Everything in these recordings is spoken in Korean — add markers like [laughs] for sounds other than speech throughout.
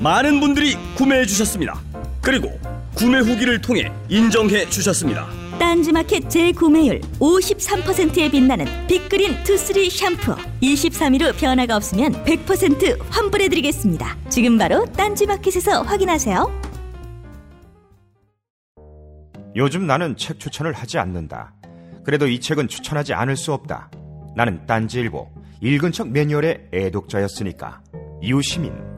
많은 분들이 구매해 주셨습니다. 그리고 구매 후기를 통해 인정해 주셨습니다. 딴지마켓 재구매율 53%에 빛나는 빅그린 투쓰리 샴푸 23일 후 변화가 없으면 100% 환불해드리겠습니다 지금 바로 딴지마켓에서 확인하세요 요즘 나는 책 추천을 하지 않는다. 그래도 이 책은 추천하지 않을 수 없다. 나는 딴지일보 읽은 척 매뉴얼의 애독자였으니까. 이웃시민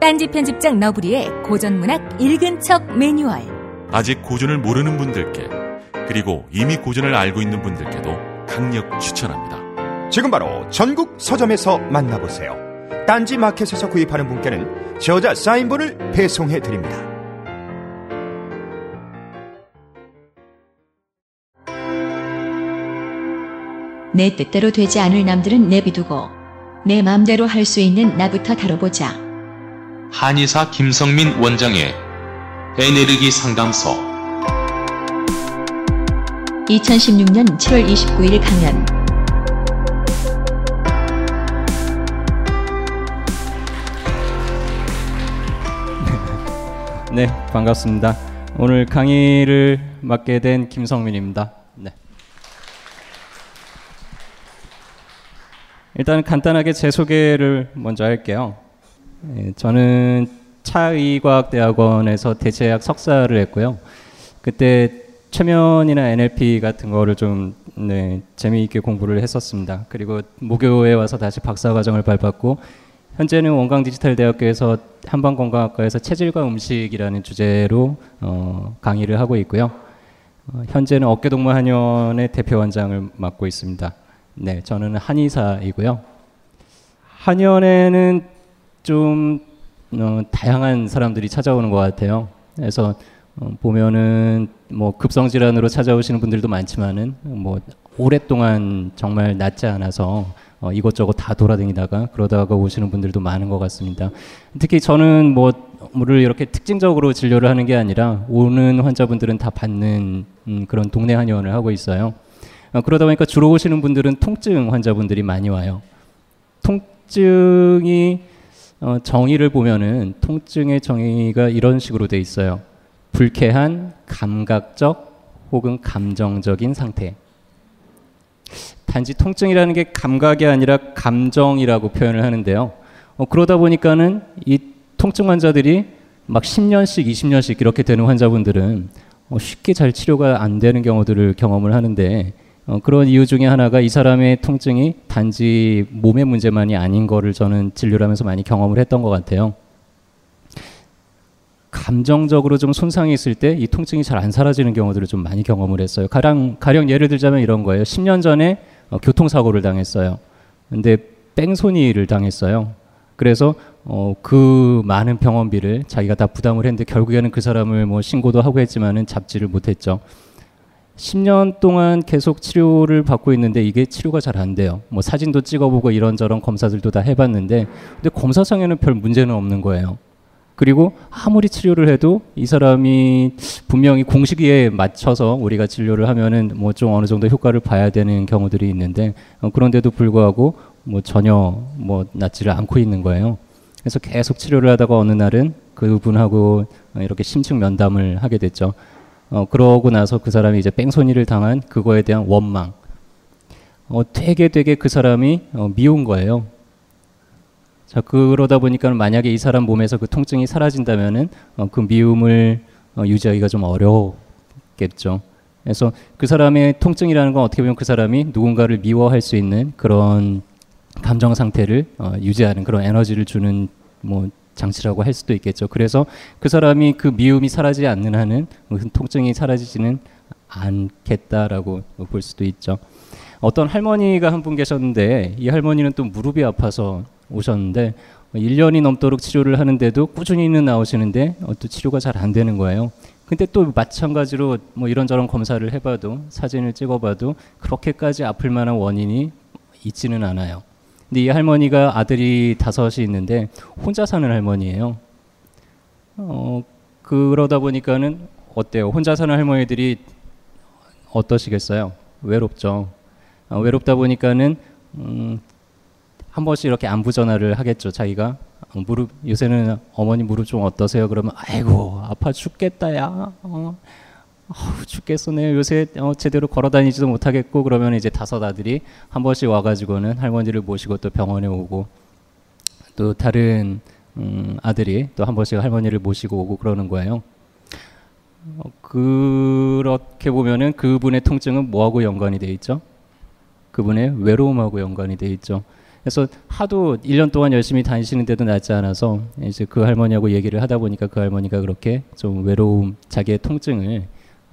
딴지 편집장 너브리의 고전문학 읽은 척 매뉴얼. 아직 고전을 모르는 분들께 그리고 이미 고전을 알고 있는 분들께도 강력 추천합니다. 지금 바로 전국 서점에서 만나보세요. 딴지 마켓에서 구입하는 분께는 저자 사인본을 배송해 드립니다. 내 뜻대로 되지 않을 남들은 내비두고 내 맘대로 할 수 있는 나부터 다뤄보자. 한의사 김성민 원장의 에네르기 상담소 2016년 7월 29일 강연 [laughs] 네, 반갑습니다. 오늘 강의를 맡게 된 김성민입니다. 네. 일단 간단하게 제 소개를 먼저 할게요. 예, 저는 차의과학대학원에서 대체학 석사를 했고요. 그때 최면이나 NLP 같은 거를 좀 네, 재미있게 공부를 했었습니다. 그리고 모교에 와서 다시 박사과정을 밟았고 현재는 원광 디지털 대학교에서 한방 건강학과에서 체질과 음식이라는 주제로 어, 강의를 하고 있고요. 어, 현재는 어깨동무 한의원의 대표 원장을 맡고 있습니다. 네, 저는 한의사이고요. 한의원에는 좀 어, 다양한 사람들이 찾아오는 것 같아요. 그래서 어, 보면은 뭐 급성 질환으로 찾아오시는 분들도 많지만은 뭐 오랫동안 정말 낫지 않아서 어, 이것저것 다 돌아다니다가 그러다가 오시는 분들도 많은 것 같습니다. 특히 저는 뭐 뭐를 이렇게 특징적으로 진료를 하는 게 아니라 오는 환자분들은 다 받는 음, 그런 동네 한의원을 하고 있어요. 어, 그러다 보니까 주로 오시는 분들은 통증 환자분들이 많이 와요. 통증이 어, 정의를 보면은 통증의 정의가 이런 식으로 돼 있어요. 불쾌한 감각적 혹은 감정적인 상태. 단지 통증이라는 게 감각이 아니라 감정이라고 표현을 하는데요. 어, 그러다 보니까는 이 통증 환자들이 막 10년씩, 20년씩 이렇게 되는 환자분들은 어, 쉽게 잘 치료가 안 되는 경우들을 경험을 하는데 어, 그런 이유 중에 하나가 이 사람의 통증이 단지 몸의 문제만이 아닌 거를 저는 진료를 하면서 많이 경험을 했던 것 같아요. 감정적으로 좀 손상이 있을 때 이 통증이 잘 안 사라지는 경우들을 좀 많이 경험을 했어요. 가령, 가령 예를 들자면 이런 거예요. 10년 전에 어, 교통사고를 당했어요. 근데 뺑소니를 당했어요. 그래서 어, 그 많은 병원비를 자기가 다 부담을 했는데 결국에는 그 사람을 뭐 신고도 하고 했지만은 잡지를 못했죠. 10년 동안 계속 치료를 받고 있는데 이게 치료가 잘 안 돼요. 뭐 사진도 찍어보고 이런저런 검사들도 다 해봤는데 근데 검사상에는 별 문제는 없는 거예요. 그리고 아무리 치료를 해도 이 사람이 분명히 공식에 맞춰서 우리가 진료를 하면은 뭐 좀 어느 정도 효과를 봐야 되는 경우들이 있는데 어, 그런데도 불구하고 뭐 전혀 뭐 낫지를 않고 있는 거예요. 그래서 계속 치료를 하다가 어느 날은 그분하고 이렇게 심층 면담을 하게 됐죠. 어, 그러고 나서 그 사람이 이제 뺑소니를 당한 그거에 대한 원망. 어, 되게 되게 그 사람이 어, 미운 거예요. 자 그러다 보니까 만약에 이 사람 몸에서 그 통증이 사라진다면은 어, 그 미움을 어, 유지하기가 좀 어렵겠죠. 그래서 그 사람의 통증이라는 건 어떻게 보면 그 사람이 누군가를 미워할 수 있는 그런 감정 상태를 어, 유지하는 그런 에너지를 주는 뭐 장치라고 할 수도 있겠죠. 그래서 그 사람이 그 미움이 사라지지 않는 한은 무슨 통증이 사라지지는 않겠다라고 볼 수도 있죠. 어떤 할머니가 한 분 계셨는데 이 할머니는 또 무릎이 아파서 오셨는데 1년이 넘도록 치료를 하는데도 꾸준히는 나오시는데 어, 또 치료가 잘 안 되는 거예요. 근데 또 마찬가지로 뭐 이런저런 검사를 해봐도 사진을 찍어봐도 그렇게까지 아플 만한 원인이 있지는 않아요. 근데 이 할머니가 아들이 다섯이 있는데 혼자 사는 할머니예요. 어, 그러다 보니까는 어때요? 혼자 사는 할머니들이 어떠시겠어요? 외롭죠. 어, 외롭다 보니까는 음, 한 번씩 이렇게 안부 전화를 하겠죠. 자기가 어, 무릎 요새는 어머니 무릎 좀 어떠세요? 그러면 아이고 아파 죽겠다야. 어, 어우, 죽겠어. 내 요새 어, 제대로 걸어 다니지도 못하겠고 그러면 이제 다섯 아들이 한 번씩 와가지고는 할머니를 모시고 또 병원에 오고 또 다른 음, 아들이 또 한 번씩 할머니를 모시고 오고 그러는 거예요. 어, 그렇게 보면은 그분의 통증은 뭐하고 연관이 돼 있죠? 그분의 외로움하고 연관이 돼 있죠. 그래서 하도 1년 동안 열심히 다니시는데도 낫지 않아서 이제 그 할머니하고 얘기를 하다 보니까 그 할머니가 그렇게 좀 외로움, 자기의 통증을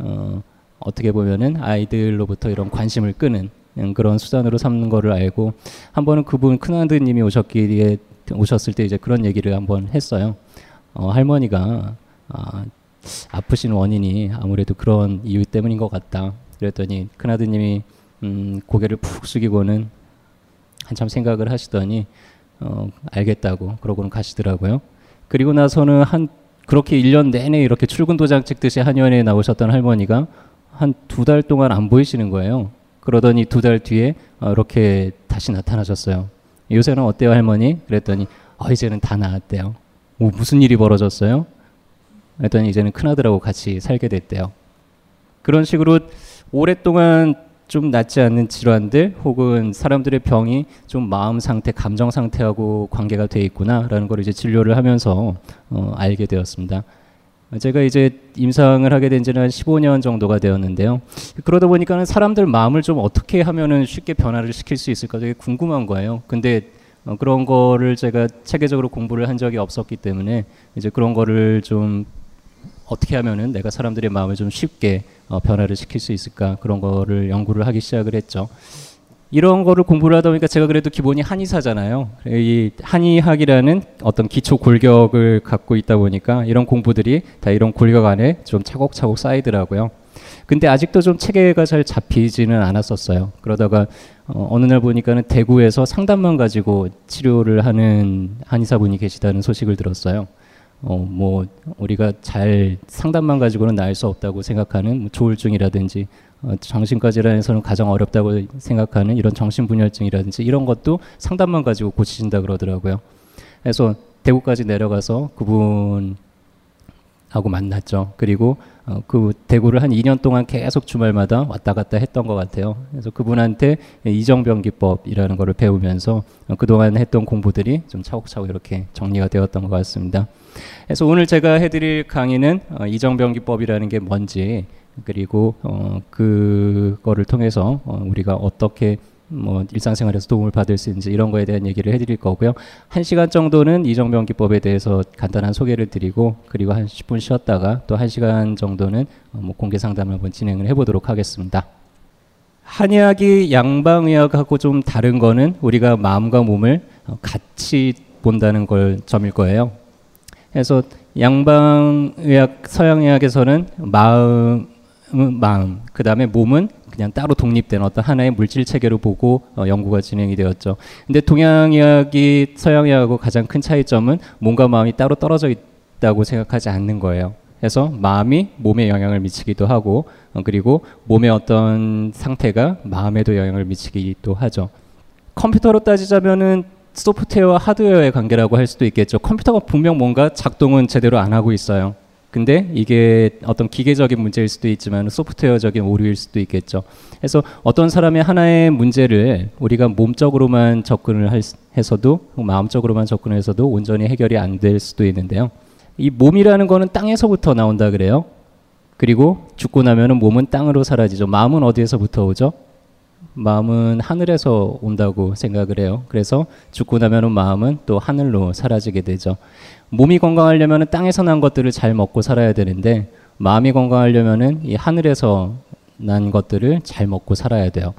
어, 어떻게 보면은 아이들로부터 이런 관심을 끄는 그런 수단으로 삼는 거를 알고 한 번은 그분 큰아드님이 오셨기에 오셨을 때 이제 그런 얘기를 한번 했어요. 어, 할머니가 아, 아프신 원인이 아무래도 그런 이유 때문인 것 같다. 그랬더니 큰아드님이 음, 고개를 푹 숙이고는 한참 생각을 하시더니 어, 알겠다고 그러고는 가시더라고요. 그리고 나서는 한 그렇게 1년 내내 이렇게 출근 도장 찍듯이 한의원에 나오셨던 할머니가 한 두 달 동안 안 보이시는 거예요. 그러더니 두 달 뒤에 어, 이렇게 다시 나타나셨어요. 요새는 어때요 할머니? 그랬더니 어, 이제는 다 나았대요. 뭐 무슨 일이 벌어졌어요? 그랬더니 이제는 큰아들하고 같이 살게 됐대요. 그런 식으로 오랫동안 좀 낫지 않는 질환들 혹은 사람들의 병이 좀 마음 상태, 감정 상태하고 관계가 돼 있구나라는 걸 이제 진료를 하면서 어, 알게 되었습니다. 제가 이제 임상을 하게 된 지는 한 15년 정도가 되었는데요. 그러다 보니까는 사람들 마음을 좀 어떻게 하면은 쉽게 변화를 시킬 수 있을까 되게 궁금한 거예요. 근데 어, 그런 거를 제가 체계적으로 공부를 한 적이 없었기 때문에 이제 그런 거를 좀 어떻게 하면은 내가 사람들의 마음을 좀 쉽게 어, 변화를 시킬 수 있을까 그런 거를 연구를 하기 시작을 했죠. 이런 거를 공부를 하다 보니까 제가 그래도 기본이 한의사잖아요. 이 한의학이라는 어떤 기초 골격을 갖고 있다 보니까 이런 공부들이 다 이런 골격 안에 좀 차곡차곡 쌓이더라고요. 근데 아직도 좀 체계가 잘 잡히지는 않았었어요. 그러다가 어, 어느 날 보니까는 대구에서 상담만 가지고 치료를 하는 한의사분이 계시다는 소식을 들었어요. 어, 뭐 우리가 잘 상담만 가지고는 나을 수 없다고 생각하는 뭐 조울증이라든지 어, 정신과 질환에서는 가장 어렵다고 생각하는 이런 정신분열증이라든지 이런 것도 상담만 가지고 고치신다 그러더라고요. 그래서 대구까지 내려가서 그분 하고 만났죠. 그리고 어, 그 대구를 한 2년 동안 계속 주말마다 왔다 갔다 했던 것 같아요. 그래서 그분한테 이정병 기법이라는 것을 배우면서 어, 그동안 했던 공부들이 좀 차곡차곡 이렇게 정리가 되었던 것 같습니다. 그래서 오늘 제가 해드릴 강의는 어, 이정병 기법이라는 게 뭔지 그리고 어, 그거를 통해서 어, 우리가 어떻게 뭐 일상생활에서 도움을 받을 수 있는지 이런 거에 대한 얘기를 해드릴 거고요. 한 시간 정도는 이정병 기법에 대해서 간단한 소개를 드리고 그리고 한 10분 쉬었다가 또 한 시간 정도는 어, 뭐 공개 상담을 한번 진행을 해보도록 하겠습니다. 한의학이 양방의학하고 좀 다른 거는 우리가 마음과 몸을 어, 같이 본다는 걸 점일 거예요. 그래서 양방의학, 서양의학에서는 마음, 마음, 그 다음에 몸은 그냥 따로 독립된 어떤 하나의 물질 체계로 보고 어, 연구가 진행이 되었죠. 근데 동양의학이 서양의학하고 가장 큰 차이점은 몸과 마음이 따로 떨어져 있다고 생각하지 않는 거예요. 그래서 마음이 몸에 영향을 미치기도 하고 어, 그리고 몸의 어떤 상태가 마음에도 영향을 미치기도 하죠. 컴퓨터로 따지자면은 소프트웨어와 하드웨어의 관계라고 할 수도 있겠죠. 컴퓨터가 분명 뭔가 작동은 제대로 안 하고 있어요. 근데 이게 어떤 기계적인 문제일 수도 있지만 소프트웨어적인 오류일 수도 있겠죠. 그래서 어떤 사람의 하나의 문제를 우리가 몸적으로만 접근을 할, 해서도 마음적으로만 접근을 해서도 온전히 해결이 안 될 수도 있는데요. 이 몸이라는 거는 땅에서부터 나온다 그래요. 그리고 죽고 나면은 몸은 땅으로 사라지죠. 마음은 어디에서부터 오죠? 마음은 하늘에서 온다고 생각을 해요. 그래서 죽고 나면은 마음은 또 하늘로 사라지게 되죠. 몸이 건강하려면 땅에서 난 것들을 잘 먹고 살아야 되는데 마음이 건강하려면은 이 하늘에서 난 것들을 잘 먹고 살아야 돼요.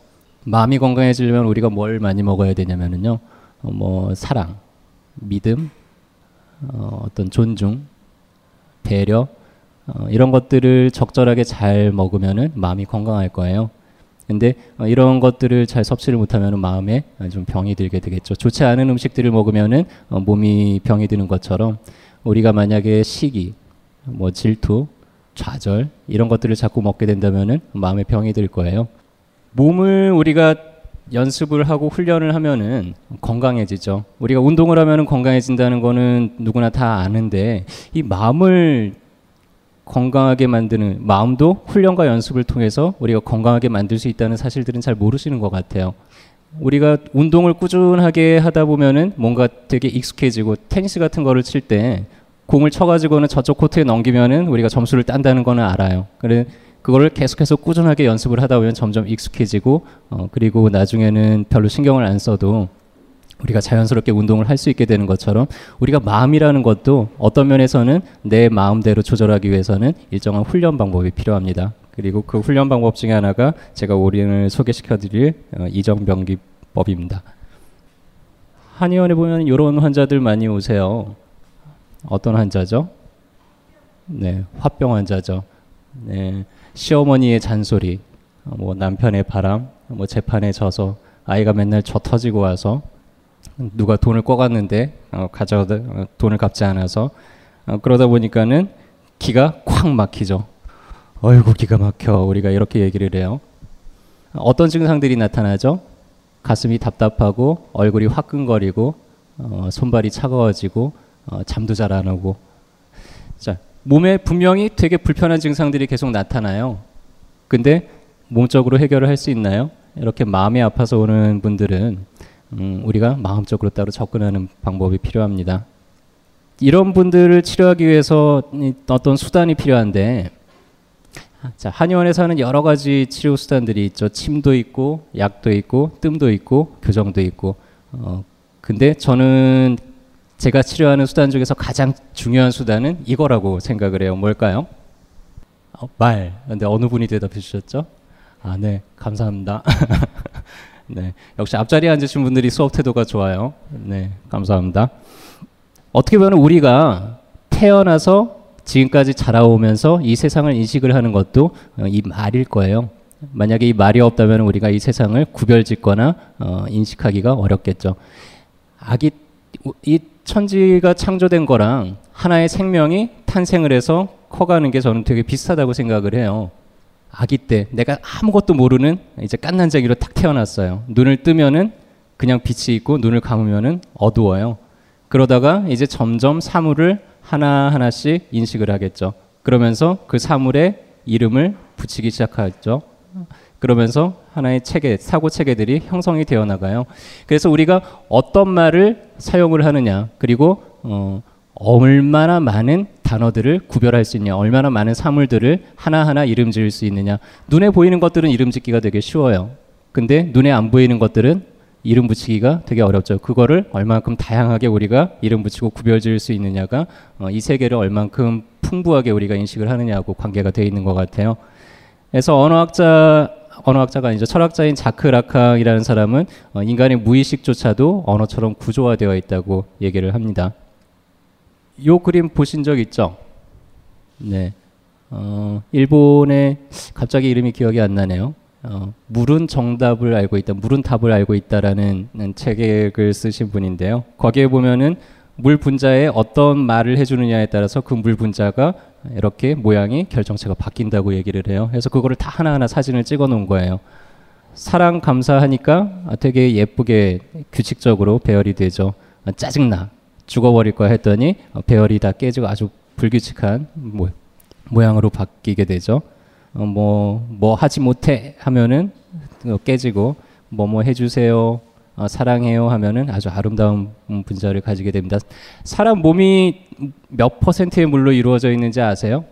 마음이 건강해지려면 우리가 뭘 많이 먹어야 되냐면은요. 어, 뭐 사랑, 믿음, 어, 어떤 존중, 배려 어, 이런 것들을 적절하게 잘 먹으면은 마음이 건강할 거예요. 근데 어, 이런 것들을 잘 섭취를 못하면 마음에 좀 병이 들게 되겠죠. 좋지 않은 음식들을 먹으면은 어, 몸이 병이 드는 것처럼 우리가 만약에 시기, 뭐 질투, 좌절 이런 것들을 자꾸 먹게 된다면은 마음에 병이 들 거예요. 몸을 우리가 연습을 하고 훈련을 하면은 건강해지죠. 우리가 운동을 하면은 건강해진다는 거는 누구나 다 아는데 이 마음을 건강하게 만드는 마음도 훈련과 연습을 통해서 우리가 건강하게 만들 수 있다는 사실들은 잘 모르시는 것 같아요. 우리가 운동을 꾸준하게 하다 보면은 뭔가 되게 익숙해지고 테니스 같은 거를 칠 때 공을 쳐가지고는 저쪽 코트에 넘기면은 우리가 점수를 딴다는 거는 알아요. 그래 그거를 계속해서 꾸준하게 연습을 하다 보면 점점 익숙해지고 어, 그리고 나중에는 별로 신경을 안 써도 우리가 자연스럽게 운동을 할 수 있게 되는 것처럼 우리가 마음이라는 것도 어떤 면에서는 내 마음대로 조절하기 위해서는 일정한 훈련 방법이 필요합니다. 그리고 그 훈련 방법 중에 하나가 제가 오늘 소개시켜 드릴 어, 이정병기법입니다. 한의원에 보면 이런 환자들 많이 오세요. 어떤 환자죠? 네, 화병 환자죠. 네, 시어머니의 잔소리, 어, 뭐 남편의 바람, 뭐 재판에 져서 아이가 맨날 저 터지고 와서 누가 돈을 꿔갔는데 어, 가져다 어, 돈을 갚지 않아서 어, 그러다 보니까는 기가 콱 막히죠. 어이구 기가 막혀 우리가 이렇게 얘기를 해요. 어떤 증상들이 나타나죠? 가슴이 답답하고 얼굴이 화끈거리고 어, 손발이 차가워지고 어, 잠도 잘 안 오고 자 몸에 분명히 되게 불편한 증상들이 계속 나타나요. 근데 몸적으로 해결을 할 수 있나요? 이렇게 마음이 아파서 오는 분들은 음, 우리가 마음적으로 따로 접근하는 방법이 필요합니다. 이런 분들을 치료하기 위해서 어떤 수단이 필요한데 자, 한의원에서는 여러 가지 치료 수단들이 있죠. 침도 있고, 약도 있고, 뜸도 있고, 교정도 있고. 어, 근데 저는 제가 치료하는 수단 중에서 가장 중요한 수단은 이거라고 생각을 해요. 뭘까요? 어, 말. 근데 어느 분이 대답해 주셨죠? 아, 네. 감사합니다. [laughs] 네. 역시 앞자리에 앉으신 분들이 수업 태도가 좋아요. 네. 감사합니다. 어떻게 보면 우리가 태어나서 지금까지 자라오면서 이 세상을 인식을 하는 것도 어, 이 말일 거예요. 만약에 이 말이 없다면 우리가 이 세상을 구별짓거나 어, 인식하기가 어렵겠죠. 아기 이 천지가 창조된 거랑 하나의 생명이 탄생을 해서 커가는 게 저는 되게 비슷하다고 생각을 해요. 아기 때 내가 아무것도 모르는 이제 깐난쟁이로 딱 태어났어요. 눈을 뜨면은 그냥 빛이 있고 눈을 감으면은 어두워요. 그러다가 이제 점점 사물을 하나하나씩 인식을 하겠죠. 그러면서 그 사물의 이름을 붙이기 시작하죠. 그러면서 하나의 체계, 사고 체계들이 형성이 되어 나가요. 그래서 우리가 어떤 말을 사용을 하느냐, 그리고 어, 얼마나 많은 단어들을 구별할 수 있냐, 얼마나 많은 사물들을 하나하나 이름 지을 수 있느냐. 눈에 보이는 것들은 이름 짓기가 되게 쉬워요. 근데 눈에 안 보이는 것들은 이름 붙이기가 되게 어렵죠. 그거를 얼만큼 다양하게 우리가 이름 붙이고 구별 지을 수 있느냐가 어, 이 세계를 얼만큼 풍부하게 우리가 인식을 하느냐고 관계가 되어 있는 것 같아요. 그래서 언어학자 언어학자가 아니죠. 철학자인 자크 라캉이라는 사람은 어, 인간의 무의식조차도 언어처럼 구조화되어 있다고 얘기를 합니다. 요 그림 보신 적 있죠? 네. 어, 일본의 갑자기 이름이 기억이 안 나네요. 어, 물은 정답을 알고 있다, 물은 답을 알고 있다라는 책을 쓰신 분인데요. 거기에 보면은 물 분자에 어떤 말을 해주느냐에 따라서 그 물 분자가 이렇게 모양이 결정체가 바뀐다고 얘기를 해요. 그래서 그거를 다 하나하나 사진을 찍어 놓은 거예요. 사랑 감사하니까 되게 예쁘게 규칙적으로 배열이 되죠. 짜증나 죽어버릴 거야 했더니 배열이 다 깨지고 아주 불규칙한 뭐 모양으로 바뀌게 되죠. 어, 뭐, 뭐 하지 못해 하면은 어, 깨지고, 뭐 뭐 해주세요, 어, 사랑해요 하면은 아주 아름다운 분자를 가지게 됩니다. 사람 몸이 몇 퍼센트의 물로 이루어져 있는지 아세요?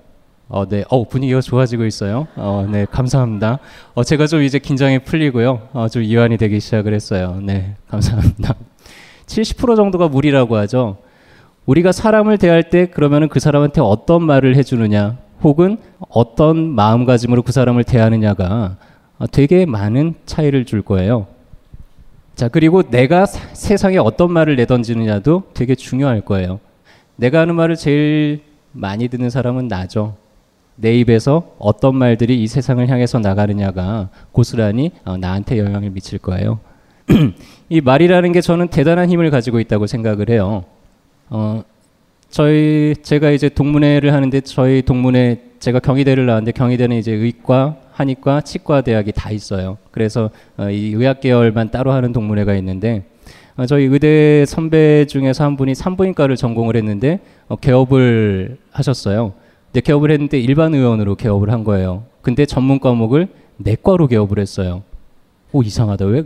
어, 네. 어, 분위기가 좋아지고 있어요. 어, 네. 감사합니다. 어, 제가 좀 이제 긴장이 풀리고요. 어, 좀 이완이 되기 시작을 했어요. 네. 감사합니다. 70% 정도가 물이라고 하죠. 우리가 사람을 대할 때 그러면은 그 사람한테 어떤 말을 해주느냐, 혹은 어떤 마음가짐으로 그 사람을 대하느냐가 되게 많은 차이를 줄 거예요. 자, 그리고 내가 사, 세상에 어떤 말을 내던지느냐도 되게 중요할 거예요. 내가 하는 말을 제일 많이 듣는 사람은 나죠. 내 입에서 어떤 말들이 이 세상을 향해서 나가느냐가 고스란히 어, 나한테 영향을 미칠 거예요. [clears throat] 이 말이라는 게 저는 대단한 힘을 가지고 있다고 생각을 해요. 어, 저희 제가 이제 동문회를 하는데 저희 동문회 제가 경희대를 나왔는데 경희대는 이제 의과, 한의과, 치과 대학이 다 있어요. 그래서 어, 이 의학 계열만 따로 하는 동문회가 있는데 어, 저희 의대 선배 중에서 한 분이 산부인과를 전공을 했는데 어, 개업을 하셨어요. 근데 개업을 했는데 일반 의원으로 개업을 한 거예요. 근데 전문 과목을 내과로 개업을 했어요. 오 이상하다. 왜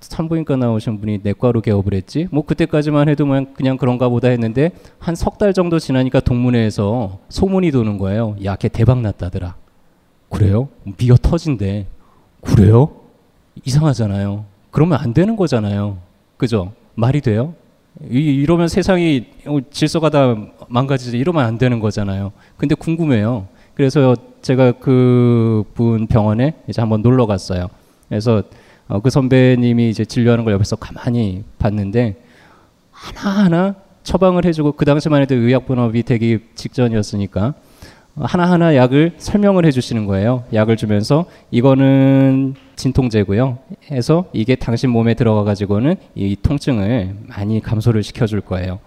산부인과 나오신 분이 내과로 개업을 했지? 뭐 그때까지만 해도 그냥 그런가 보다 했는데 한 석 달 정도 지나니까 동문회에서 소문이 도는 거예요. 야, 걔 대박 났다더라. 그래요? 미어 터진대. 그래요? 이상하잖아요. 그러면 안 되는 거잖아요. 그죠? 말이 돼요? 이, 이러면 세상이 질서가 다 망가지지 이러면 안 되는 거잖아요. 근데 궁금해요. 그래서 제가 그 분 병원에 이제 한번 놀러 갔어요. 그래서 어, 그 선배님이 이제 진료하는 걸 옆에서 가만히 봤는데 하나하나 처방을 해주고 그 당시만 해도 의약분업이 되기 직전이었으니까 하나하나 약을 설명을 해주시는 거예요. 약을 주면서 이거는 진통제고요. 해서 이게 당신 몸에 들어가 가지고는 이 통증을 많이 감소를 시켜줄 거예요.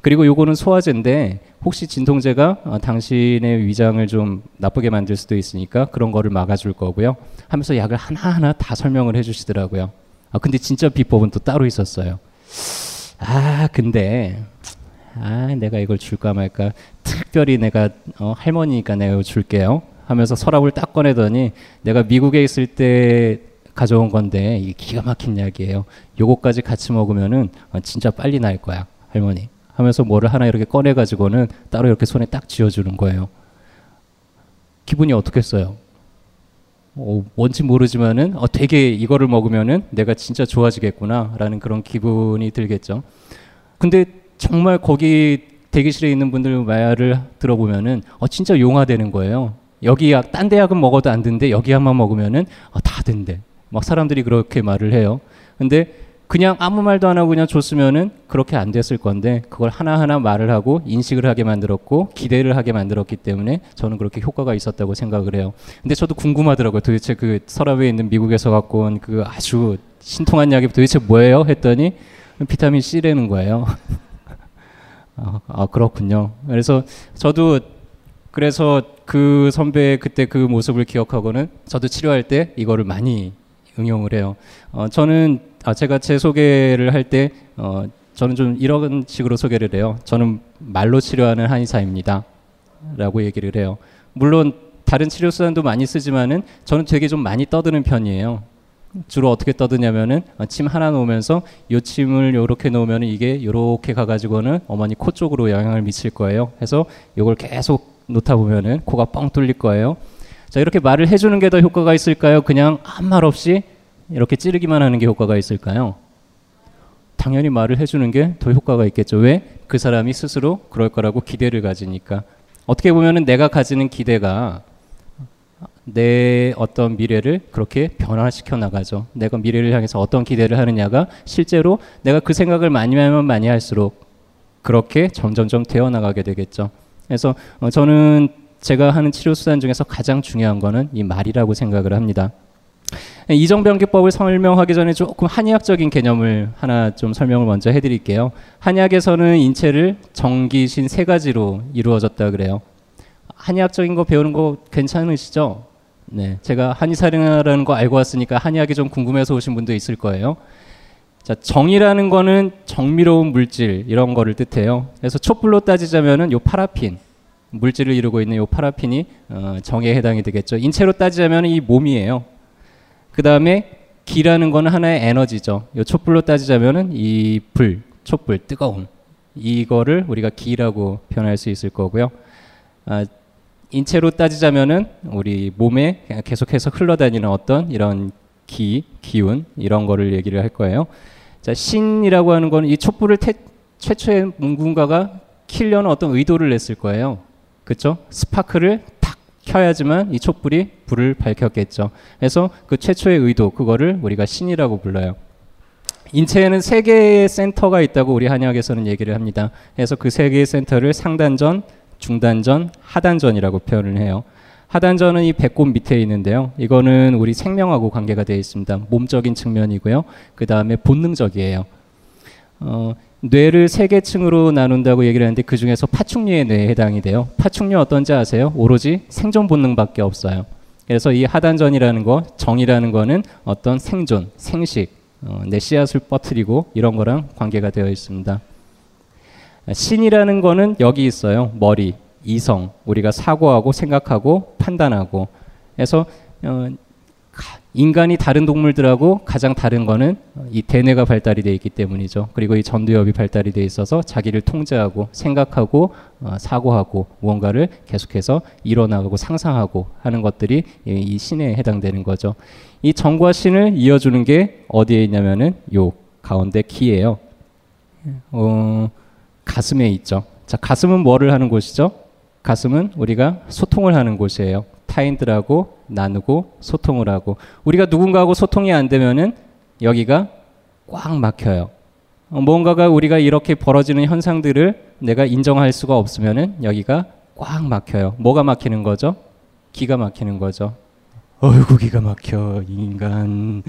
그리고 요거는 소화제인데 혹시 진통제가 어, 당신의 위장을 좀 나쁘게 만들 수도 있으니까 그런 거를 막아줄 거고요. 하면서 약을 하나하나 다 설명을 해주시더라고요. 아 근데 진짜 비법은 또 따로 있었어요. 아 근데 아 내가 이걸 줄까 말까 특별히 내가 어, 할머니니까 내가 줄게요 하면서 서랍을 딱 꺼내더니 내가 미국에 있을 때 가져온 건데 이게 기가 막힌 약이에요 요거까지 같이 먹으면은 어, 진짜 빨리 날 거야 할머니 하면서 뭐를 하나 이렇게 꺼내 가지고는 따로 이렇게 손에 딱 쥐어 주는 거예요 기분이 어떻겠어요 어, 뭔지 모르지만은 어, 되게 이거를 먹으면은 내가 진짜 좋아지겠구나라는 그런 기분이 들겠죠. 근데 정말 거기 대기실에 있는 분들 말을 들어보면은 어 진짜 용화되는 거예요. 여기 약, 딴 대학은 먹어도 안 된대. 여기 약만 먹으면은 어, 다 된대. 막 사람들이 그렇게 말을 해요. 근데 그냥 아무 말도 안 하고 그냥 줬으면은 그렇게 안 됐을 건데 그걸 하나하나 말을 하고 인식을 하게 만들었고 기대를 하게 만들었기 때문에 저는 그렇게 효과가 있었다고 생각을 해요. 근데 저도 궁금하더라고요. 도대체 그 서랍에 있는 미국에서 갖고 온 그 아주 신통한 약이 도대체 뭐예요? 했더니 비타민 C라는 거예요. [laughs] 아, 아, 그렇군요. 그래서 저도 그래서 그 선배 그때 그 모습을 기억하고는 저도 치료할 때 이거를 많이 응용을 해요. 어, 저는 아, 제가 제 소개를 할때 어, 저는 좀 이런 식으로 소개를 해요. 저는 말로 치료하는 한의사입니다. 라고 얘기를 해요. 물론 다른 치료 수단도 많이 쓰지만은 저는 되게 좀 많이 떠드는 편이에요. 주로 어떻게 떠드냐면은 어, 침 하나 놓으면서 요 침을 요렇게 놓으면 이게 요렇게 가가지고는 어머니 코 쪽으로 영향을 미칠 거예요. 해서 요걸 계속 놓다 보면은 코가 뻥 뚫릴 거예요. 자 이렇게 말을 해주는 게 더 효과가 있을까요? 그냥 아무 말 없이 이렇게 찌르기만 하는 게 효과가 있을까요? 당연히 말을 해주는 게 더 효과가 있겠죠. 왜? 그 사람이 스스로 그럴 거라고 기대를 가지니까. 어떻게 보면은 내가 가지는 기대가 내 어떤 미래를 그렇게 변화시켜 나가죠. 내가 미래를 향해서 어떤 기대를 하느냐가 실제로 내가 그 생각을 많이 하면 많이 할수록 그렇게 점점점 되어 나가게 되겠죠. 그래서 어, 저는 제가 하는 치료 수단 중에서 가장 중요한 거는 이 말이라고 생각을 합니다. 이정병기법을 설명하기 전에 조금 한의학적인 개념을 하나 좀 설명을 먼저 해드릴게요. 한의학에서는 인체를 정기신 세 가지로 이루어졌다 그래요. 한의학적인 거 배우는 거 괜찮으시죠? 네, 제가 한의사라는 거 알고 왔으니까 한의학이 좀 궁금해서 오신 분도 있을 거예요. 자, 정이라는 거는 정밀로운 물질 이런 거를 뜻해요. 그래서 촛불로 따지자면은 요 파라핀 물질을 이루고 있는 이 파라핀이 어, 정에 해당이 되겠죠. 인체로 따지자면 이 몸이에요. 그 다음에 기라는 거는 하나의 에너지죠. 이 촛불로 따지자면은 이 불, 촛불, 뜨거움 이거를 우리가 기라고 표현할 수 있을 거고요. 아, 인체로 따지자면은 우리 몸에 계속해서 흘러다니는 어떤 이런 기, 기운 이런 거를 얘기를 할 거예요. 자, 신이라고 하는 거는 이 촛불을 태, 최초에 누군가가 키려는 어떤 의도를 냈을 거예요. 그렇죠? 스파크를 탁 켜야지만 이 촛불이 불을 밝혔겠죠. 그래서 그 최초의 의도 그거를 우리가 신이라고 불러요. 인체에는 세 개의 센터가 있다고 우리 한의학에서는 얘기를 합니다. 그래서 그 세 개의 센터를 상단전, 중단전, 하단전이라고 표현을 해요. 하단전은 이 배꼽 밑에 있는데요. 이거는 우리 생명하고 관계가 되어 있습니다. 몸적인 측면이고요. 그 다음에 본능적이에요. 어, 뇌를 세 개 층으로 나눈다고 얘기를 하는데 그 중에서 파충류의 뇌에 해당이 돼요. 파충류 어떤지 아세요? 오로지 생존 본능밖에 없어요. 그래서 이 하단전이라는 거, 정이라는 거는 어떤 생존, 생식, 어, 내 씨앗을 뻗뜨리고 이런 거랑 관계가 되어 있습니다. 신이라는 거는 여기 있어요. 머리, 이성, 우리가 사고하고 생각하고 판단하고. 그래서 어, 인간이 다른 동물들하고 가장 다른 거는 이 대뇌가 발달이 되어 있기 때문이죠. 그리고 이 전두엽이 발달이 되어 있어서 자기를 통제하고 생각하고 어, 사고하고 무언가를 계속해서 일어나고 상상하고 하는 것들이 이, 이 신에 해당되는 거죠. 이 정과 신을 이어주는 게 어디에 있냐면은 요 가운데 키예요. 어, 가슴에 있죠. 자, 가슴은 뭐를 하는 곳이죠? 가슴은 우리가 소통을 하는 곳이에요. 타인들하고 나누고 소통을 하고 우리가 누군가하고 소통이 안 되면은 여기가 꽉 막혀요. 어, 뭔가가 우리가 이렇게 벌어지는 현상들을 내가 인정할 수가 없으면은 여기가 꽉 막혀요. 뭐가 막히는 거죠? 기가 막히는 거죠. 어이구 기가 막혀 인간.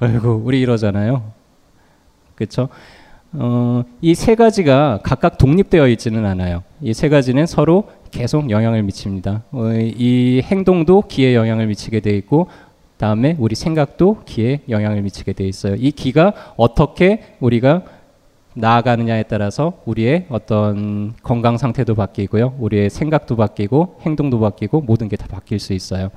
어이구 우리 이러잖아요. 그렇죠? 어, 이 세 가지가 각각 독립되어 있지는 않아요. 이 세 가지는 서로 계속 영향을 미칩니다. 어, 이 행동도 기에 영향을 미치게 돼 있고 다음에 우리 생각도 기에 영향을 미치게 돼 있어요. 이 기가 어떻게 우리가 나아가느냐에 따라서 우리의 어떤 건강 상태도 바뀌고요. 우리의 생각도 바뀌고 행동도 바뀌고 모든 게 다 바뀔 수 있어요.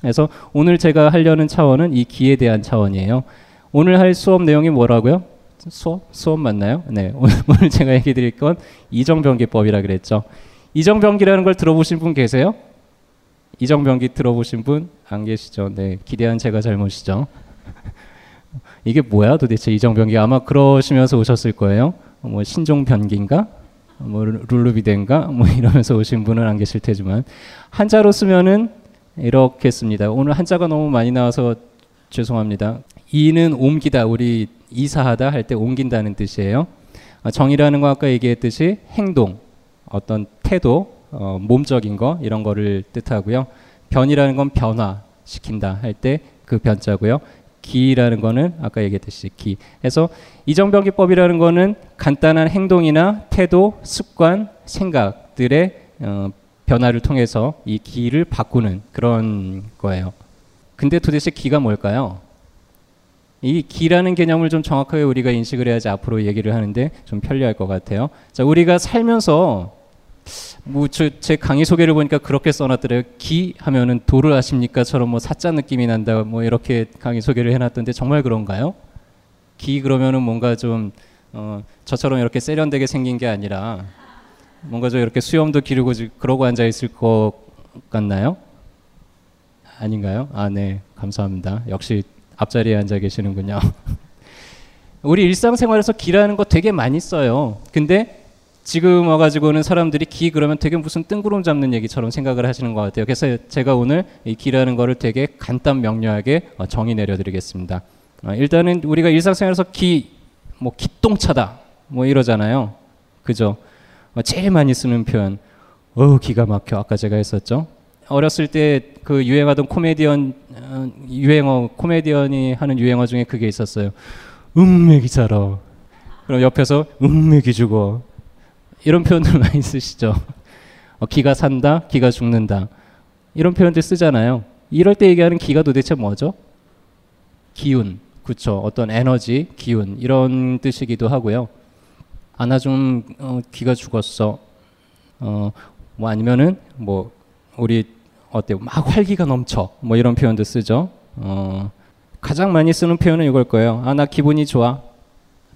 그래서 오늘 제가 하려는 차원은 이 기에 대한 차원이에요. 오늘 할 수업 내용이 뭐라고요? 수업? 수업 맞나요? 네. [laughs] 오늘 제가 얘기 드릴 건 이정병기법이라 그랬죠. 이정병기라는 걸 들어보신 분 계세요? 이정병기 들어보신 분 안 계시죠? 네. 기대한 제가 잘못이죠. [laughs] 이게 뭐야 도대체 이정병기 아마 그러시면서 오셨을 거예요. 뭐 신종변기인가? 뭐 룰루비덴가? 뭐 [laughs] 이러면서 오신 분은 안 계실 테지만 한자로 쓰면은 이렇게 씁니다. 오늘 한자가 너무 많이 나와서 죄송합니다. 이는 옮기다 우리 이사하다 할 때 옮긴다는 뜻이에요. 아, 정이라는 거 아까 얘기했듯이 행동, 어떤 태도, 어, 몸적인 거 이런 거를 뜻하고요. 변이라는 건 변화시킨다 할 때 그 변자고요. 기라는 거는 아까 얘기했듯이 기. 그래서 이정병기법이라는 거는 간단한 행동이나 태도, 습관, 생각들의 어, 변화를 통해서 이 기를 바꾸는 그런 거예요. 근데 도대체 기가 뭘까요? 이 기라는 개념을 좀 정확하게 우리가 인식을 해야지 앞으로 얘기를 하는데 좀 편리할 것 같아요. 자, 우리가 살면서 뭐제 강의 소개를 보니까 그렇게 써놨더래요. 기 하면은 도를 아십니까처럼 뭐 사자 느낌이 난다 뭐 이렇게 강의 소개를 해놨던데 정말 그런가요? 기 그러면은 뭔가 좀 어, 저처럼 이렇게 세련되게 생긴 게 아니라 뭔가 좀 이렇게 수염도 기르고 그러고 앉아 있을 것 같나요? 아닌가요? 아, 네. 감사합니다. 역시 앞자리에 앉아 계시는군요. [laughs] 우리 일상생활에서 기라는 거 되게 많이 써요. 근데 지금 와가지고는 사람들이 기 그러면 되게 무슨 뜬구름 잡는 얘기처럼 생각을 하시는 것 같아요. 그래서 제가 오늘 이 기라는 거를 되게 간단 명료하게 어, 정의 내려드리겠습니다. 어, 일단은 우리가 일상생활에서 기, 뭐 기똥차다, 뭐 이러잖아요. 그죠? 어, 제일 많이 쓰는 표현, 어 기가 막혀. 아까 제가 했었죠. 어렸을 때 그 유행하던 코미디언 유행어 코미디언이 하는 유행어 중에 그게 있었어요. 음맥이 자라. 그럼 옆에서 음맥이 죽어. 이런 표현들 [laughs] 많이 쓰시죠. 어, 기가 산다, 기가 죽는다. 이런 표현들 쓰잖아요. 이럴 때 얘기하는 기가 도대체 뭐죠? 기운, 그렇죠. 어떤 에너지, 기운 이런 뜻이기도 하고요. 아나 좀 어, 기가 죽었어. 어, 뭐 아니면은 뭐 우리 어때요? 막 활기가 넘쳐. 뭐 이런 표현도 쓰죠. 어, 가장 많이 쓰는 표현은 이걸 거예요. 아, 나 기분이 좋아.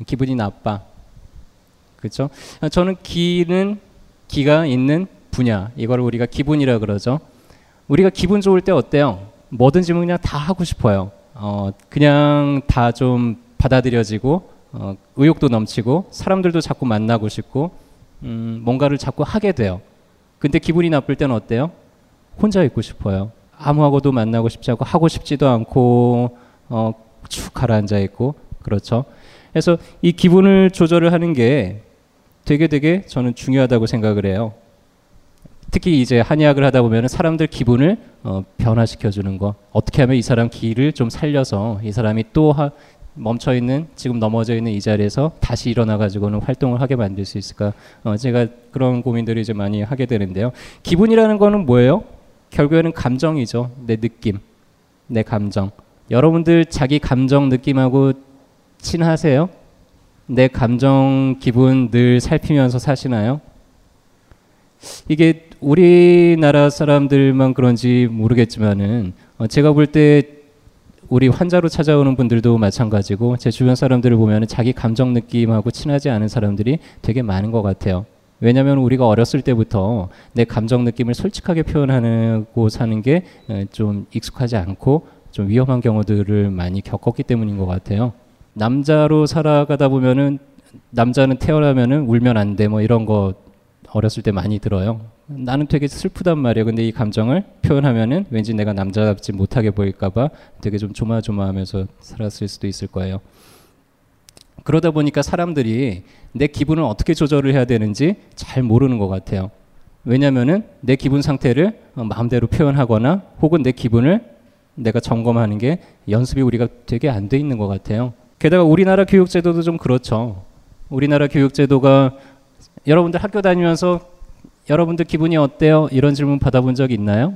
기분이 나빠. 그렇죠? 저는 기는 기가 있는 분야. 이걸 우리가 기분이라 그러죠. 우리가 기분 좋을 때 어때요? 뭐든지 그냥 다 하고 싶어요. 어, 그냥 다 좀 받아들여지고 어, 의욕도 넘치고 사람들도 자꾸 만나고 싶고 음, 뭔가를 자꾸 하게 돼요. 근데 기분이 나쁠 때는 어때요? 혼자 있고 싶어요. 아무하고도 만나고 싶지 않고 하고 싶지도 않고 어, 축 가라앉아 있고 그렇죠. 그래서 이 기분을 조절을 하는 게 되게 되게 저는 중요하다고 생각을 해요. 특히 이제 한의학을 하다 보면 사람들 기분을 어, 변화시켜 주는 거 어떻게 하면 이 사람 기를 좀 살려서 이 사람이 또 하, 멈춰 있는 지금 넘어져 있는 이 자리에서 다시 일어나 가지고는 활동을 하게 만들 수 있을까 어, 제가 그런 고민들을 이제 많이 하게 되는데요 기분이라는 거는 뭐예요 결국에는 감정이죠. 내 느낌 내 감정. 여러분들 자기 감정 느낌하고 친하세요? 내 감정 기분 늘 살피면서 사시나요? 이게 우리나라 사람들만 그런지 모르겠지만은 어, 제가 볼 때 우리 환자로 찾아오는 분들도 마찬가지고 제 주변 사람들을 보면 자기 감정 느낌하고 친하지 않은 사람들이 되게 많은 것 같아요. 왜냐하면 우리가 어렸을 때부터 내 감정 느낌을 솔직하게 표현하고 사는 게 좀 익숙하지 않고 좀 위험한 경우들을 많이 겪었기 때문인 것 같아요. 남자로 살아가다 보면은 남자는 태어나면은 울면 안 돼 뭐 이런 거 어렸을 때 많이 들어요. 나는 되게 슬프단 말이에요. 근데 이 감정을 표현하면은 왠지 내가 남자답지 못하게 보일까봐 되게 좀 조마조마하면서 살았을 수도 있을 거예요. 그러다 보니까 사람들이 내 기분을 어떻게 조절을 해야 되는지 잘 모르는 것 같아요. 왜냐면은 내 기분 상태를 마음대로 표현하거나 혹은 내 기분을 내가 점검하는 게 연습이 우리가 되게 안 돼 있는 것 같아요. 게다가 우리나라 교육제도도 좀 그렇죠. 우리나라 교육제도가 여러분들 학교 다니면서 여러분들 기분이 어때요? 이런 질문 받아본 적 있나요?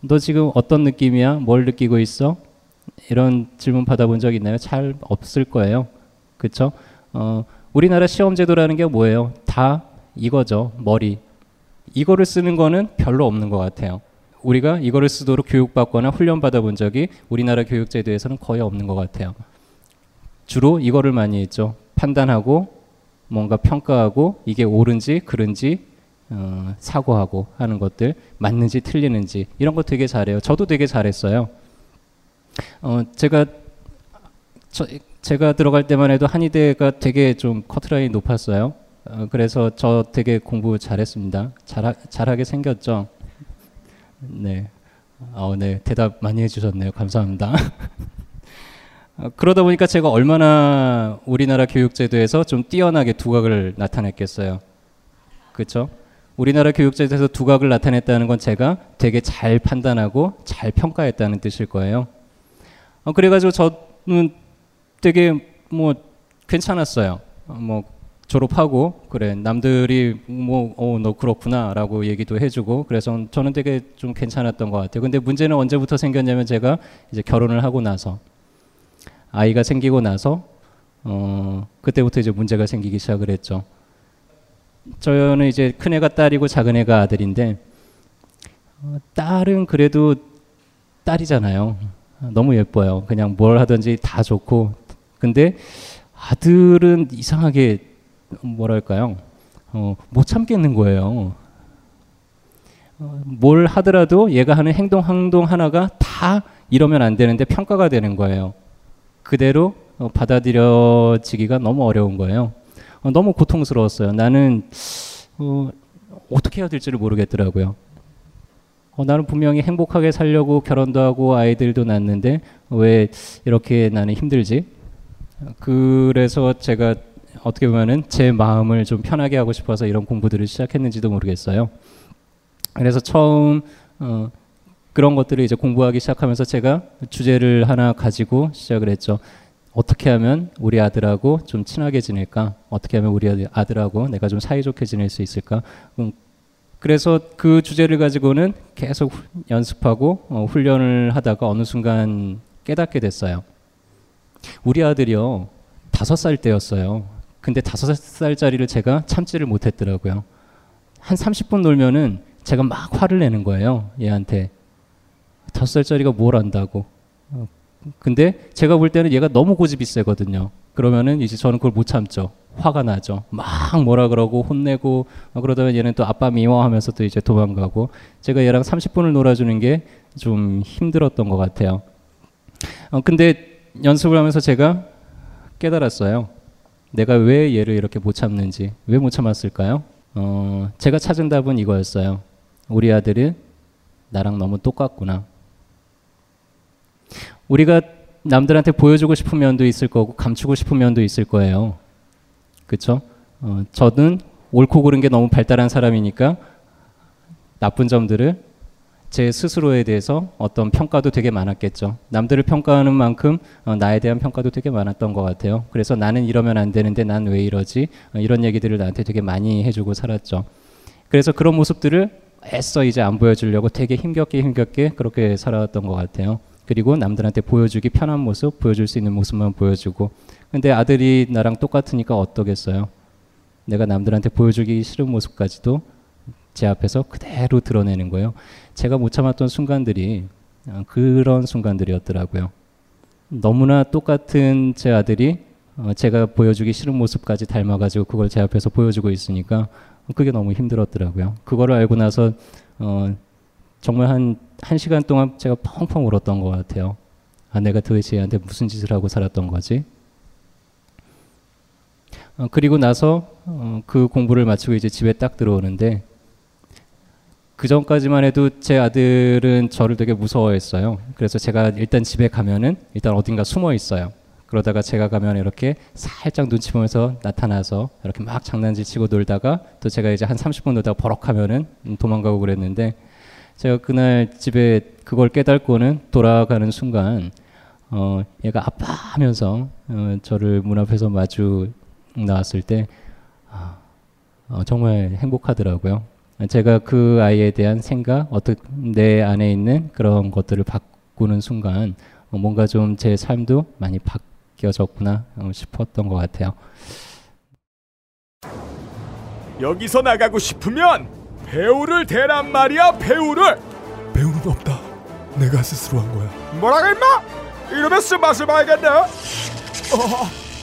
너 지금 어떤 느낌이야? 뭘 느끼고 있어? 이런 질문 받아본 적 있나요? 잘 없을 거예요. 그렇죠? 어, 우리나라 시험 제도라는 게 뭐예요? 다 이거죠. 머리. 이거를 쓰는 거는 별로 없는 것 같아요. 우리가 이거를 쓰도록 교육받거나 훈련 받아 본 적이 우리나라 교육 제도에서는 거의 없는 것 같아요. 주로 이거를 많이 했죠. 판단하고 뭔가 평가하고 이게 옳은지 그른지 어, 사고하고 하는 것들 맞는지 틀리는지 이런 거 되게 잘해요. 저도 되게 잘했어요. 어, 제가 저, 제가 들어갈 때만 해도 한의대가 되게 좀 커트라인이 높았어요. 어, 그래서 저 되게 공부 잘했습니다. 잘 잘하게 생겼죠. 네. 어, 네 대답 많이 해주셨네요. 감사합니다. [laughs] 어, 그러다 보니까 제가 얼마나 우리나라 교육제도에서 좀 뛰어나게 두각을 나타냈겠어요. 그렇죠? 우리나라 교육제도에서 두각을 나타냈다는 건 제가 되게 잘 판단하고 잘 평가했다는 뜻일 거예요. 어, 그래가지고 저는 되게 뭐 괜찮았어요. 어, 뭐 졸업하고 그래 남들이 뭐어너 그렇구나라고 얘기도 해주고 그래서 저는 되게 좀 괜찮았던 것 같아요. 근데 문제는 언제부터 생겼냐면 제가 이제 결혼을 하고 나서 아이가 생기고 나서 어 그때부터 이제 문제가 생기기 시작을 했죠. 저는 이제 큰 애가 딸이고 작은 애가 아들인데 어, 딸은 그래도 딸이잖아요. 너무 예뻐요. 그냥 뭘 하든지 다 좋고. 근데 아들은 이상하게 뭐랄까요? 어, 못 참겠는 거예요. 어, 뭘 하더라도 얘가 하는 행동 행동 하나가 다 이러면 안 되는데 평가가 되는 거예요. 그대로 어, 받아들여지기가 너무 어려운 거예요. 어, 너무 고통스러웠어요. 나는 어, 어떻게 해야 될지를 모르겠더라고요. 어, 나는 분명히 행복하게 살려고 결혼도 하고 아이들도 낳는데 왜 이렇게 나는 힘들지? 그래서 제가 어떻게 보면은 제 마음을 좀 편하게 하고 싶어서 이런 공부들을 시작했는지도 모르겠어요. 그래서 처음 어, 그런 것들을 이제 공부하기 시작하면서 제가 주제를 하나 가지고 시작을 했죠. 어떻게 하면 우리 아들하고 좀 친하게 지낼까? 어떻게 하면 우리 아들하고 내가 좀 사이좋게 지낼 수 있을까? 음, 그래서 그 주제를 가지고는 계속 연습하고 어, 훈련을 하다가 어느 순간 깨닫게 됐어요. 우리 아들이요 다섯 살 때였어요. 근데 다섯 살짜리를 제가 참지를 못했더라고요. 한 30분 놀면은 제가 막 화를 내는 거예요. 얘한테. 젖살짜리가 뭘 안다고. 어, 근데 제가 볼 때는 얘가 너무 고집이 세거든요. 그러면은 이제 저는 그걸 못 참죠. 화가 나죠. 막 뭐라 그러고 혼내고 어, 그러다가 얘는 또 아빠 미워하면서 또 이제 도망가고 제가 얘랑 30분을 놀아주는 게 좀 힘들었던 것 같아요. 어, 근데 연습을 하면서 제가 깨달았어요. 내가 왜 얘를 이렇게 못 참는지, 왜 못 참았을까요? 어, 제가 찾은 답은 이거였어요. 우리 아들은 나랑 너무 똑같구나. 우리가 남들한테 보여주고 싶은 면도 있을 거고 감추고 싶은 면도 있을 거예요. 그렇죠? 어, 저는 옳고 그른 게 너무 발달한 사람이니까 나쁜 점들을 제 스스로에 대해서 어떤 평가도 되게 많았겠죠. 남들을 평가하는 만큼 어, 나에 대한 평가도 되게 많았던 것 같아요. 그래서 나는 이러면 안 되는데 난 왜 이러지? 어, 이런 얘기들을 나한테 되게 많이 해주고 살았죠. 그래서 그런 모습들을 애써 이제 안 보여주려고 되게 힘겹게 힘겹게 그렇게 살아왔던 것 같아요. 그리고 남들한테 보여주기 편한 모습, 보여줄 수 있는 모습만 보여주고. 근데 아들이 나랑 똑같으니까 어떠겠어요? 내가 남들한테 보여주기 싫은 모습까지도 제 앞에서 그대로 드러내는 거예요. 제가 못 참았던 순간들이 어, 그런 순간들이었더라고요. 너무나 똑같은 제 아들이 어, 제가 보여주기 싫은 모습까지 닮아가지고 그걸 제 앞에서 보여주고 있으니까 그게 너무 힘들었더라고요. 그거를 알고 나서 어, 정말 한, 한 시간 동안 제가 펑펑 울었던 것 같아요. 아, 내가 도대체 얘한테 무슨 짓을 하고 살았던 거지? 어, 그리고 나서 어, 그 공부를 마치고 이제 집에 딱 들어오는데 그 전까지만 해도 제 아들은 저를 되게 무서워했어요. 그래서 제가 일단 집에 가면은 일단 어딘가 숨어 있어요. 그러다가 제가 가면 이렇게 살짝 눈치 보면서 나타나서 이렇게 막 장난질 치고 놀다가 또 제가 이제 한 30분 놀다가 버럭하면은 도망가고 그랬는데 제가 그날 집에 그걸 깨닫고는 돌아가는 순간 어 얘가 아빠 하면서 어 저를 문 앞에서 마주 나왔을 때 아, 어 정말 행복하더라고요. 제가 그 아이에 대한 생각, 어떻게 내 안에 있는 그런 것들을 바꾸는 순간 어, 뭔가 좀 제 삶도 많이 바뀌어졌구나 어, 싶었던 것 같아요. 여기서 나가고 싶으면 배우를 대란 말이야 배우를 배우는 없다. 내가 스스로 한 거야. 뭐라고 임마? 이러면 쓴맛을 봐야겠네 어,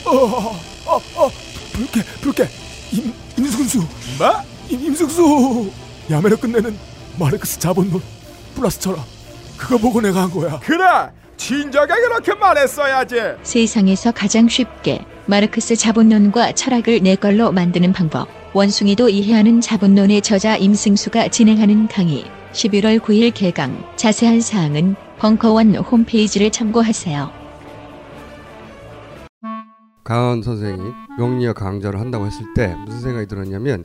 어, 어, 어, 불게, 불게. 임, 임승수. 뭐? 임, 임승수. 야매로 끝내는 마르크스 자본론 플러스 철학. 그거 보고 내가 한 거야. 그래 진작에 그렇게 말했어야지 세상에서 가장 쉽게 마르크스 자본론과 철학을 내 걸로 만드는 방법. 원숭이도 이해하는 자본론의 저자 임승수가 진행하는 강의. 11월 9일 개강. 자세한 사항은 벙커원 홈페이지를 참고하세요. 강헌 선생이 명리학 강좌를 한다고 했을 때 무슨 생각이 들었냐면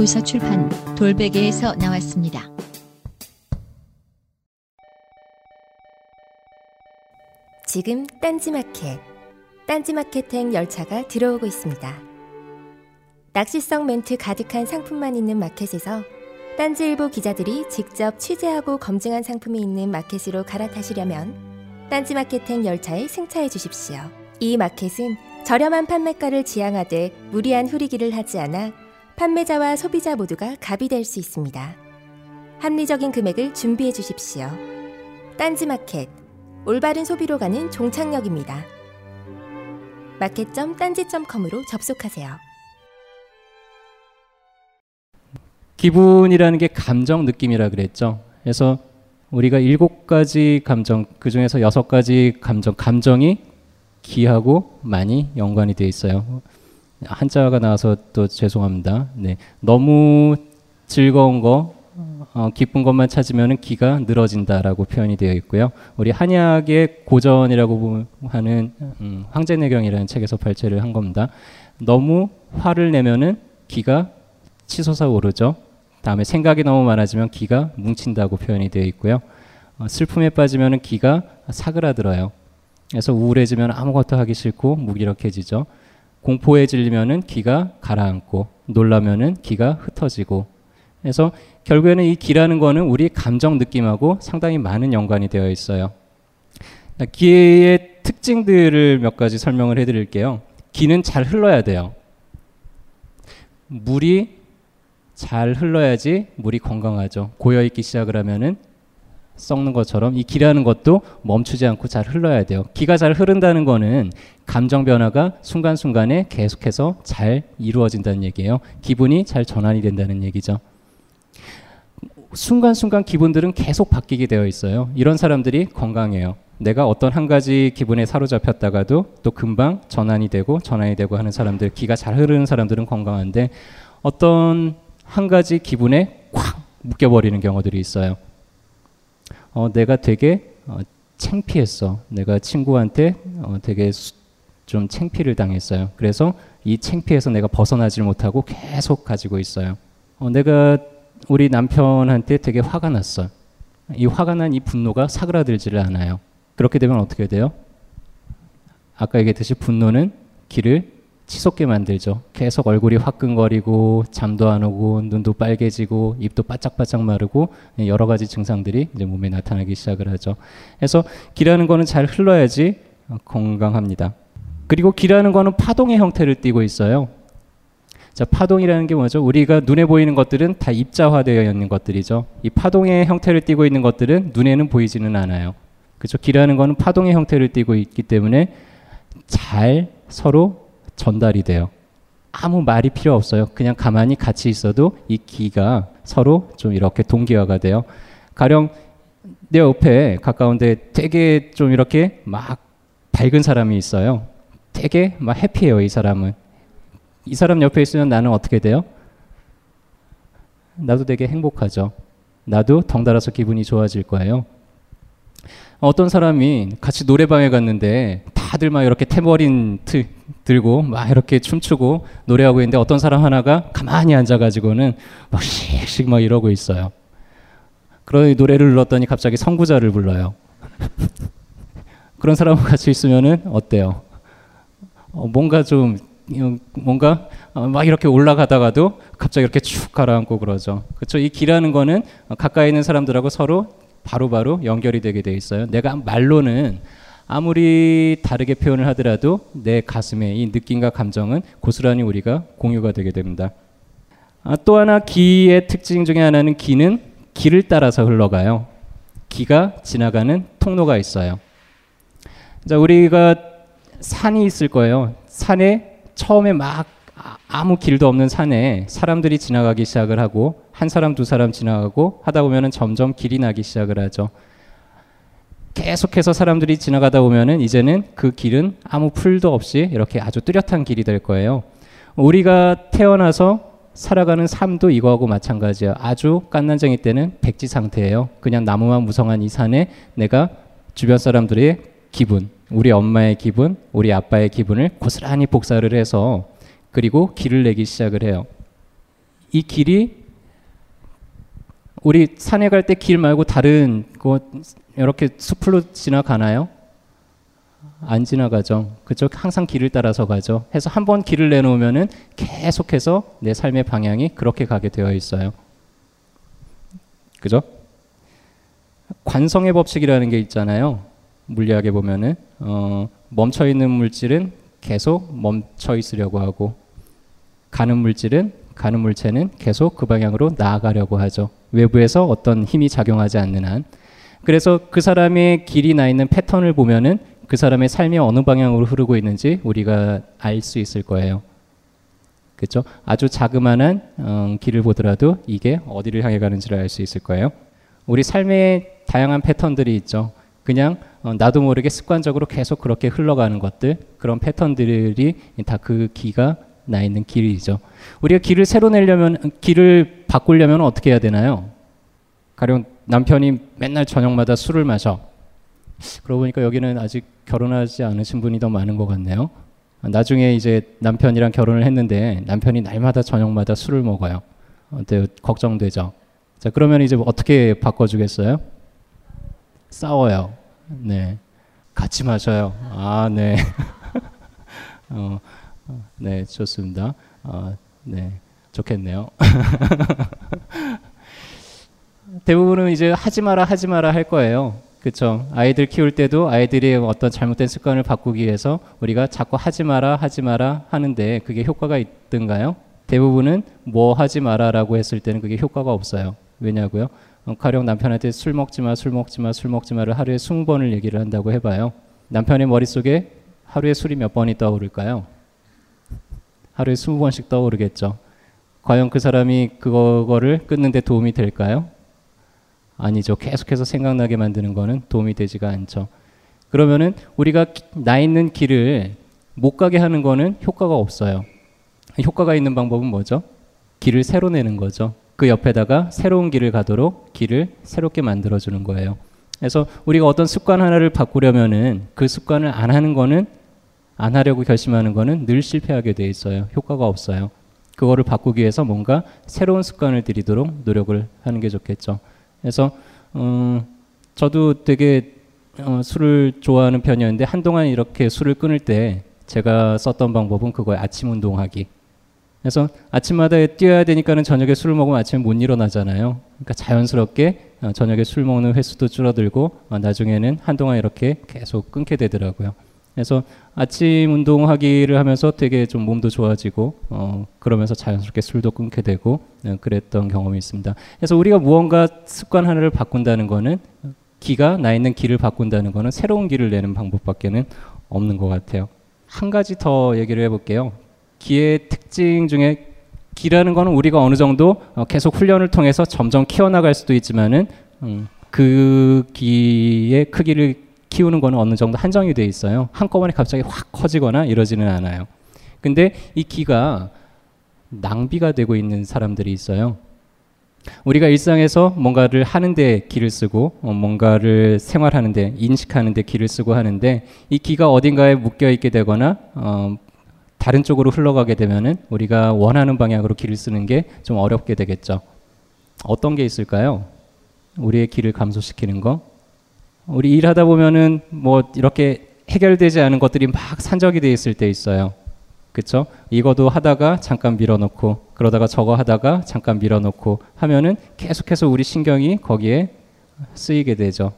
도서 출판 돌베개에서 나왔습니다. 지금 딴지마켓, 딴지마켓행 열차가 들어오고 있습니다. 낚시성 멘트 가득한 상품만 있는 마켓에서 딴지일보 기자들이 직접 취재하고 검증한 상품이 있는 마켓으로 갈아타시려면 딴지마켓행 열차에 승차해 주십시오. 이 마켓은 저렴한 판매가를 지향하되 무리한 후리기를 하지 않아 판매자와 소비자 모두가 갑이 될 수 있습니다. 합리적인 금액을 준비해 주십시오. 딴지마켓 올바른 소비로 가는 종착역입니다. 마켓.딴지.com으로 접속하세요. 기분이라는 게 감정 느낌이라 그랬죠. 그래서 우리가 일곱 가지 감정 그 중에서 여섯 가지 감정 감정이 기하고 많이 연관이 되어 있어요. 한자가 나와서 또 죄송합니다. 네, 너무 즐거운 거, 어, 기쁜 것만 찾으면 기가 늘어진다라고 표현이 되어 있고요. 우리 한약의 고전이라고 하는 음, 황제내경이라는 책에서 발췌를 한 겁니다. 너무 화를 내면은 기가 치솟아 오르죠. 다음에 생각이 너무 많아지면 기가 뭉친다고 표현이 되어 있고요. 어, 슬픔에 빠지면 기가 사그라들어요. 그래서 우울해지면 아무것도 하기 싫고 무기력해지죠. 공포에 질리면은 기가 가라앉고 놀라면은 기가 흩어지고 그래서 결국에는 이 기라는 거는 우리 감정 느낌하고 상당히 많은 연관이 되어 있어요. 기의 특징들을 몇 가지 설명을 해드릴게요. 기는 잘 흘러야 돼요. 물이 잘 흘러야지 물이 건강하죠. 고여 있기 시작을 하면은 썩는 것처럼 이 기라는 것도 멈추지 않고 잘 흘러야 돼요. 기가 잘 흐른다는 거는 감정 변화가 순간순간에 계속해서 잘 이루어진다는 얘기예요. 기분이 잘 전환이 된다는 얘기죠. 순간순간 기분들은 계속 바뀌게 되어 있어요. 이런 사람들이 건강해요. 내가 어떤 한 가지 기분에 사로잡혔다가도 또 금방 전환이 되고 전환이 되고 하는 사람들, 기가 잘 흐르는 사람들은 건강한데 어떤 한 가지 기분에 꽉 묶여버리는 경우들이 있어요. 어, 내가 되게 어, 창피했어. 내가 친구한테 어, 되게 수, 좀 창피를 당했어요. 그래서 이 창피해서 내가 벗어나질 못하고 계속 가지고 있어요. 어, 내가 우리 남편한테 되게 화가 났어. 이 화가 난 이 분노가 사그라들지를 않아요. 그렇게 되면 어떻게 돼요? 아까 얘기했듯이 분노는 길을 치솟게 만들죠. 계속 얼굴이 화끈거리고 잠도 안 오고 눈도 빨개지고 입도 바짝바짝 마르고 여러 가지 증상들이 이제 몸에 나타나기 시작을 하죠. 그래서 기라는 거는 잘 흘러야지 건강합니다. 그리고 기라는 거는 파동의 형태를 띠고 있어요. 자, 파동이라는 게 뭐죠? 우리가 눈에 보이는 것들은 다 입자화되어 있는 것들이죠. 이 파동의 형태를 띠고 있는 것들은 눈에는 보이지는 않아요. 그렇죠? 기라는 거는 파동의 형태를 띠고 있기 때문에 잘 서로 전달이 돼요. 아무 말이 필요 없어요. 그냥 가만히 같이 있어도 이 기가 서로 좀 이렇게 동기화가 돼요. 가령 내 옆에 가까운데 되게 좀 이렇게 막 밝은 사람이 있어요. 되게 막 해피해요, 이 사람은. 이 사람 옆에 있으면 나는 어떻게 돼요? 나도 되게 행복하죠. 나도 덩달아서 기분이 좋아질 거예요. 어떤 사람이 같이 노래방에 갔는데 다들 막 이렇게 태머린 트, 들고 막 이렇게 춤추고 노래하고 있는데 어떤 사람 하나가 가만히 앉아가지고는 막 씩씩 막 이러고 있어요. 그러니 노래를 불렀더니 갑자기 선구자를 불러요. [laughs] 그런 사람과 같이 있으면은 어때요? 어, 뭔가 좀 뭔가 어, 막 이렇게 올라가다가도 갑자기 이렇게 축 가라앉고 그러죠. 그렇죠? 이 기라는 거는 가까이 있는 사람들하고 서로 바로바로 바로 연결이 되게 돼 있어요. 내가 말로는 아무리 다르게 표현을 하더라도 내 가슴에 이 느낌과 감정은 고스란히 우리가 공유가 되게 됩니다. 아, 또 하나 기의 특징 중에 하나는 기는 길을 따라서 흘러가요. 기가 지나가는 통로가 있어요. 자, 우리가 산이 있을 거예요. 산에 처음에 막 아, 아무 길도 없는 산에 사람들이 지나가기 시작을 하고 한 사람 두 사람 지나가고 하다 보면은 점점 길이 나기 시작을 하죠. 계속해서 사람들이 지나가다 보면은 이제는 그 길은 아무 풀도 없이 이렇게 아주 뚜렷한 길이 될 거예요. 우리가 태어나서 살아가는 삶도 이거하고 마찬가지예요. 아주 깐난쟁이 때는 백지 상태예요. 그냥 나무만 무성한 이 산에 내가 주변 사람들의 기분, 우리 엄마의 기분, 우리 아빠의 기분을 고스란히 복사를 해서 그리고 길을 내기 시작을 해요. 이 길이 우리 산에 갈 때 길 말고 다른 곳 이렇게 숲으로 지나가나요? 안 지나가죠. 그쪽 항상 길을 따라서 가죠. 해서 한 번 길을 내놓으면은 계속해서 내 삶의 방향이 그렇게 가게 되어 있어요. 그죠? 관성의 법칙이라는 게 있잖아요. 물리학에 보면은 어, 멈춰 있는 물질은 계속 멈춰 있으려고 하고 가는 물질은 가는 물체는 계속 그 방향으로 나아가려고 하죠. 외부에서 어떤 힘이 작용하지 않는 한. 그래서 그 사람의 길이 나 있는 패턴을 보면은 그 사람의 삶이 어느 방향으로 흐르고 있는지 우리가 알 수 있을 거예요. 그렇죠? 아주 자그마한 어, 길을 보더라도 이게 어디를 향해 가는지를 알 수 있을 거예요. 우리 삶의 다양한 패턴들이 있죠. 그냥 어, 나도 모르게 습관적으로 계속 그렇게 흘러가는 것들 그런 패턴들이 다 그 기가 나 있는 길이죠. 우리가 길을 새로 내려면 길을 바꾸려면 어떻게 해야 되나요? 가령 남편이 맨날 저녁마다 술을 마셔. 그러고 보니까 여기는 아직 결혼하지 않으신 분이 더 많은 것 같네요. 나중에 이제 남편이랑 결혼을 했는데 남편이 날마다 저녁마다 술을 먹어요. 어때요? 걱정되죠. 자 그러면 이제 어떻게 바꿔주겠어요? 싸워요. 네. 같이 마셔요. 아 네. [laughs] 어, 어, 네 좋습니다. 어, 네 좋겠네요. [laughs] 대부분은 이제 하지 마라 하지 마라 할 거예요. 그렇죠. 아이들 키울 때도 아이들이 어떤 잘못된 습관을 바꾸기 위해서 우리가 자꾸 하지 마라 하지 마라 하는데 그게 효과가 있던가요? 대부분은 뭐 하지 마라라고 했을 때는 그게 효과가 없어요. 왜냐고요? 어, 가령 남편한테 술 먹지 마, 술 먹지 마, 술 먹지 마를 하루에 20번을 얘기를 한다고 해봐요. 남편의 머릿속에 하루에 술이 몇 번이 떠오를까요? 하루에 20번씩 떠오르겠죠. 과연 그 사람이 그거를 끊는데 도움이 될까요? 아니죠. 계속해서 생각나게 만드는 거는 도움이 되지가 않죠. 그러면은 우리가 나 있는 길을 못 가게 하는 거는 효과가 없어요. 효과가 있는 방법은 뭐죠? 길을 새로 내는 거죠. 그 옆에다가 새로운 길을 가도록 길을 새롭게 만들어 주는 거예요. 그래서 우리가 어떤 습관 하나를 바꾸려면은 그 습관을 안 하는 거는 안 하려고 결심하는 거는 늘 실패하게 돼 있어요. 효과가 없어요. 그거를 바꾸기 위해서 뭔가 새로운 습관을 들이도록 노력을 하는 게 좋겠죠. 그래서 음, 저도 되게 어, 술을 좋아하는 편이었는데 한동안 이렇게 술을 끊을 때 제가 썼던 방법은 그거예요. 아침 운동하기. 그래서 아침마다 뛰어야 되니까는 저녁에 술을 먹으면 아침에 못 일어나잖아요. 그러니까 자연스럽게 어, 저녁에 술 먹는 횟수도 줄어들고 어, 나중에는 한동안 이렇게 계속 끊게 되더라고요. 그래서 아침 운동하기를 하면서 되게 좀 몸도 좋아지고 어, 그러면서 자연스럽게 술도 끊게 되고 어, 그랬던 경험이 있습니다. 그래서 우리가 무언가 습관 하나를 바꾼다는 거는 기가 나 있는 길을 바꾼다는 거는 새로운 길을 내는 방법밖에는 없는 것 같아요. 한 가지 더 얘기를 해볼게요. 기의 특징 중에 기라는 거는 우리가 어느 정도 어, 계속 훈련을 통해서 점점 키워나갈 수도 있지만은 음, 그 기의 크기를 키우는 거는 어느 정도 한정이 돼 있어요. 한꺼번에 갑자기 확 커지거나 이러지는 않아요. 근데 이 기가 낭비가 되고 있는 사람들이 있어요. 우리가 일상에서 뭔가를 하는데 기를 쓰고 어, 뭔가를 생활하는데 인식하는데 기를 쓰고 하는데 이 기가 어딘가에 묶여 있게 되거나 어, 다른 쪽으로 흘러가게 되면은 우리가 원하는 방향으로 기를 쓰는 게 좀 어렵게 되겠죠. 어떤 게 있을까요? 우리의 기를 감소시키는 거. 우리 일하다 보면은 뭐 이렇게 해결되지 않은 것들이 막 산적이 돼 있을 때 있어요. 그쵸? 이거도 하다가 잠깐 밀어놓고 그러다가 저거 하다가 잠깐 밀어놓고 하면은 계속해서 우리 신경이 거기에 쓰이게 되죠.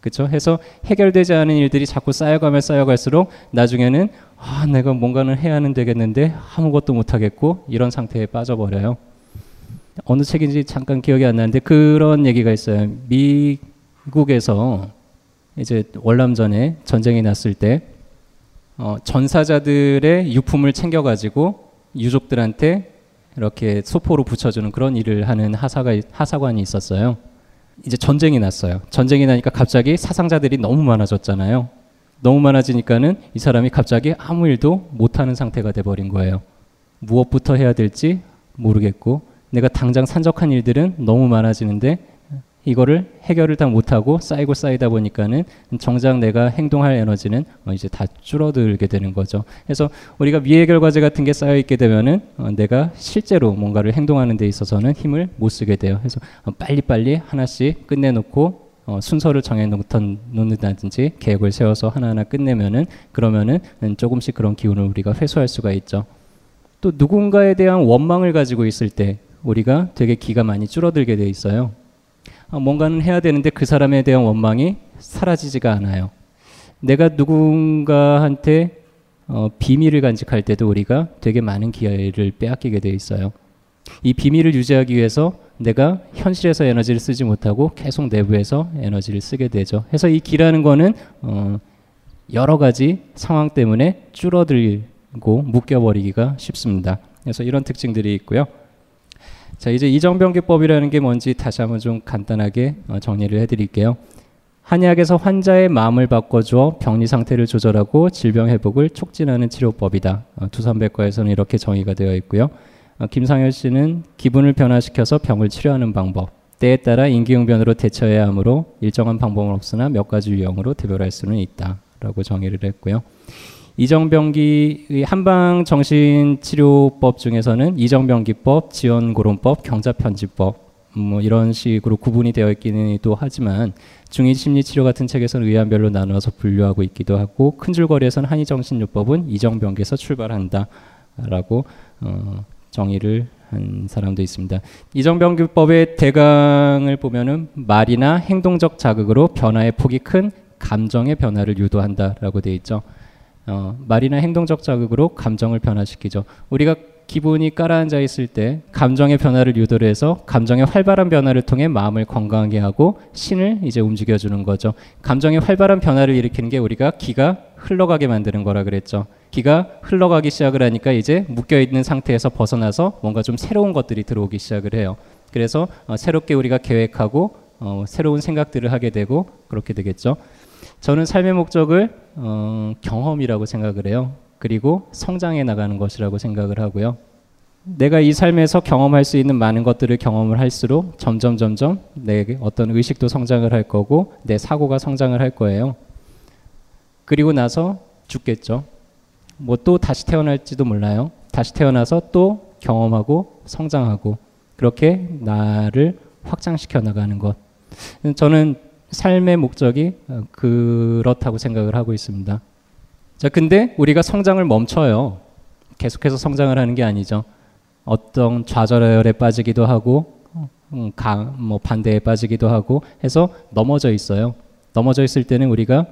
그쵸? 해서 해결되지 않은 일들이 자꾸 쌓여가면 쌓여갈수록 나중에는 아, 내가 뭔가는 해야 하는 되겠는데 아무것도 못 하겠고 이런 상태에 빠져버려요. 어느 책인지 잠깐 기억이 안 나는데 그런 얘기가 있어요. 미국에서 이제 월남전에 전쟁이 났을 때 어, 전사자들의 유품을 챙겨가지고 유족들한테 이렇게 소포로 붙여주는 그런 일을 하는 하사가 하사관이 있었어요. 이제 전쟁이 났어요. 전쟁이 나니까 갑자기 사상자들이 너무 많아졌잖아요. 너무 많아지니까는 이 사람이 갑자기 아무 일도 못하는 상태가 돼버린 거예요. 무엇부터 해야 될지 모르겠고 내가 당장 산적한 일들은 너무 많아지는데 이거를 해결을 다 못하고 쌓이고 쌓이다 보니까는 정작 내가 행동할 에너지는 어 이제 다 줄어들게 되는 거죠. 그래서 우리가 미해결 과제 같은 게 쌓여 있게 되면은 어 내가 실제로 뭔가를 행동하는 데 있어서는 힘을 못 쓰게 돼요. 그래서 어 빨리빨리 하나씩 끝내놓고 어, 순서를 정해놓는다든지 계획을 세워서 하나하나 끝내면은 그러면은 조금씩 그런 기운을 우리가 회수할 수가 있죠. 또 누군가에 대한 원망을 가지고 있을 때 우리가 되게 기가 많이 줄어들게 돼 있어요. 아, 뭔가는 해야 되는데 그 사람에 대한 원망이 사라지지가 않아요. 내가 누군가한테 어, 비밀을 간직할 때도 우리가 되게 많은 기회를 빼앗기게 돼 있어요. 이 비밀을 유지하기 위해서 내가 현실에서 에너지를 쓰지 못하고 계속 내부에서 에너지를 쓰게 되죠. 그래서 이 기라는 거는 어, 여러 가지 상황 때문에 줄어들고 묶여버리기가 쉽습니다. 그래서 이런 특징들이 있고요. 자 이제 이정병기법이라는 게 뭔지 다시 한번 좀 간단하게 어, 정리를 해드릴게요. 한의학에서 환자의 마음을 바꿔주어 병리 상태를 조절하고 질병 회복을 촉진하는 치료법이다. 어, 두산백과에서는 이렇게 정의가 되어 있고요. 어, 김상현 씨는 기분을 변화시켜서 병을 치료하는 방법, 때에 따라 인기응변으로 대처해야 하므로 일정한 방법은 없으나 몇 가지 유형으로 대별할 수는 있다라고 정의를 했고요. 이정병기 한방 정신치료법 중에서는 이정병기법, 지원고론법, 경자편집법 뭐 이런 식으로 구분이 되어 있기는 하지만 중의 심리치료 같은 책에서는 의안별로 나눠서 분류하고 있기도 하고 큰 줄거리에서는 한의정신요법은 이정병기에서 출발한다라고 어, 정의를 한 사람도 있습니다. 이정병기법의 대강을 보면은 말이나 행동적 자극으로 변화의 폭이 큰 감정의 변화를 유도한다라고 되어 있죠. 어, 말이나 행동적 자극으로 감정을 변화시키죠. 우리가 기분이 깔아앉아 있을 때 감정의 변화를 유도를 해서 감정의 활발한 변화를 통해 마음을 건강하게 하고 신을 이제 움직여 주는 거죠. 감정의 활발한 변화를 일으키는 게 우리가 기가 흘러가게 만드는 거라 그랬죠. 기가 흘러가기 시작을 하니까 이제 묶여 있는 상태에서 벗어나서 뭔가 좀 새로운 것들이 들어오기 시작을 해요. 그래서 어, 새롭게 우리가 계획하고 어, 새로운 생각들을 하게 되고 그렇게 되겠죠. 저는 삶의 목적을 어, 경험이라고 생각을 해요. 그리고 성장해 나가는 것이라고 생각을 하고요. 내가 이 삶에서 경험할 수 있는 많은 것들을 경험을 할수록 점점 점점 내 어떤 의식도 성장을 할 거고 내 사고가 성장을 할 거예요. 그리고 나서 죽겠죠. 뭐 또 다시 태어날지도 몰라요. 다시 태어나서 또 경험하고 성장하고 그렇게 나를 확장시켜 나가는 것. 저는 삶의 목적이 어, 그렇다고 생각을 하고 있습니다. 자, 근데 우리가 성장을 멈춰요. 계속해서 성장을 하는 게 아니죠. 어떤 좌절에 빠지기도 하고, 음, 강, 뭐 반대에 빠지기도 하고 해서 넘어져 있어요. 넘어져 있을 때는 우리가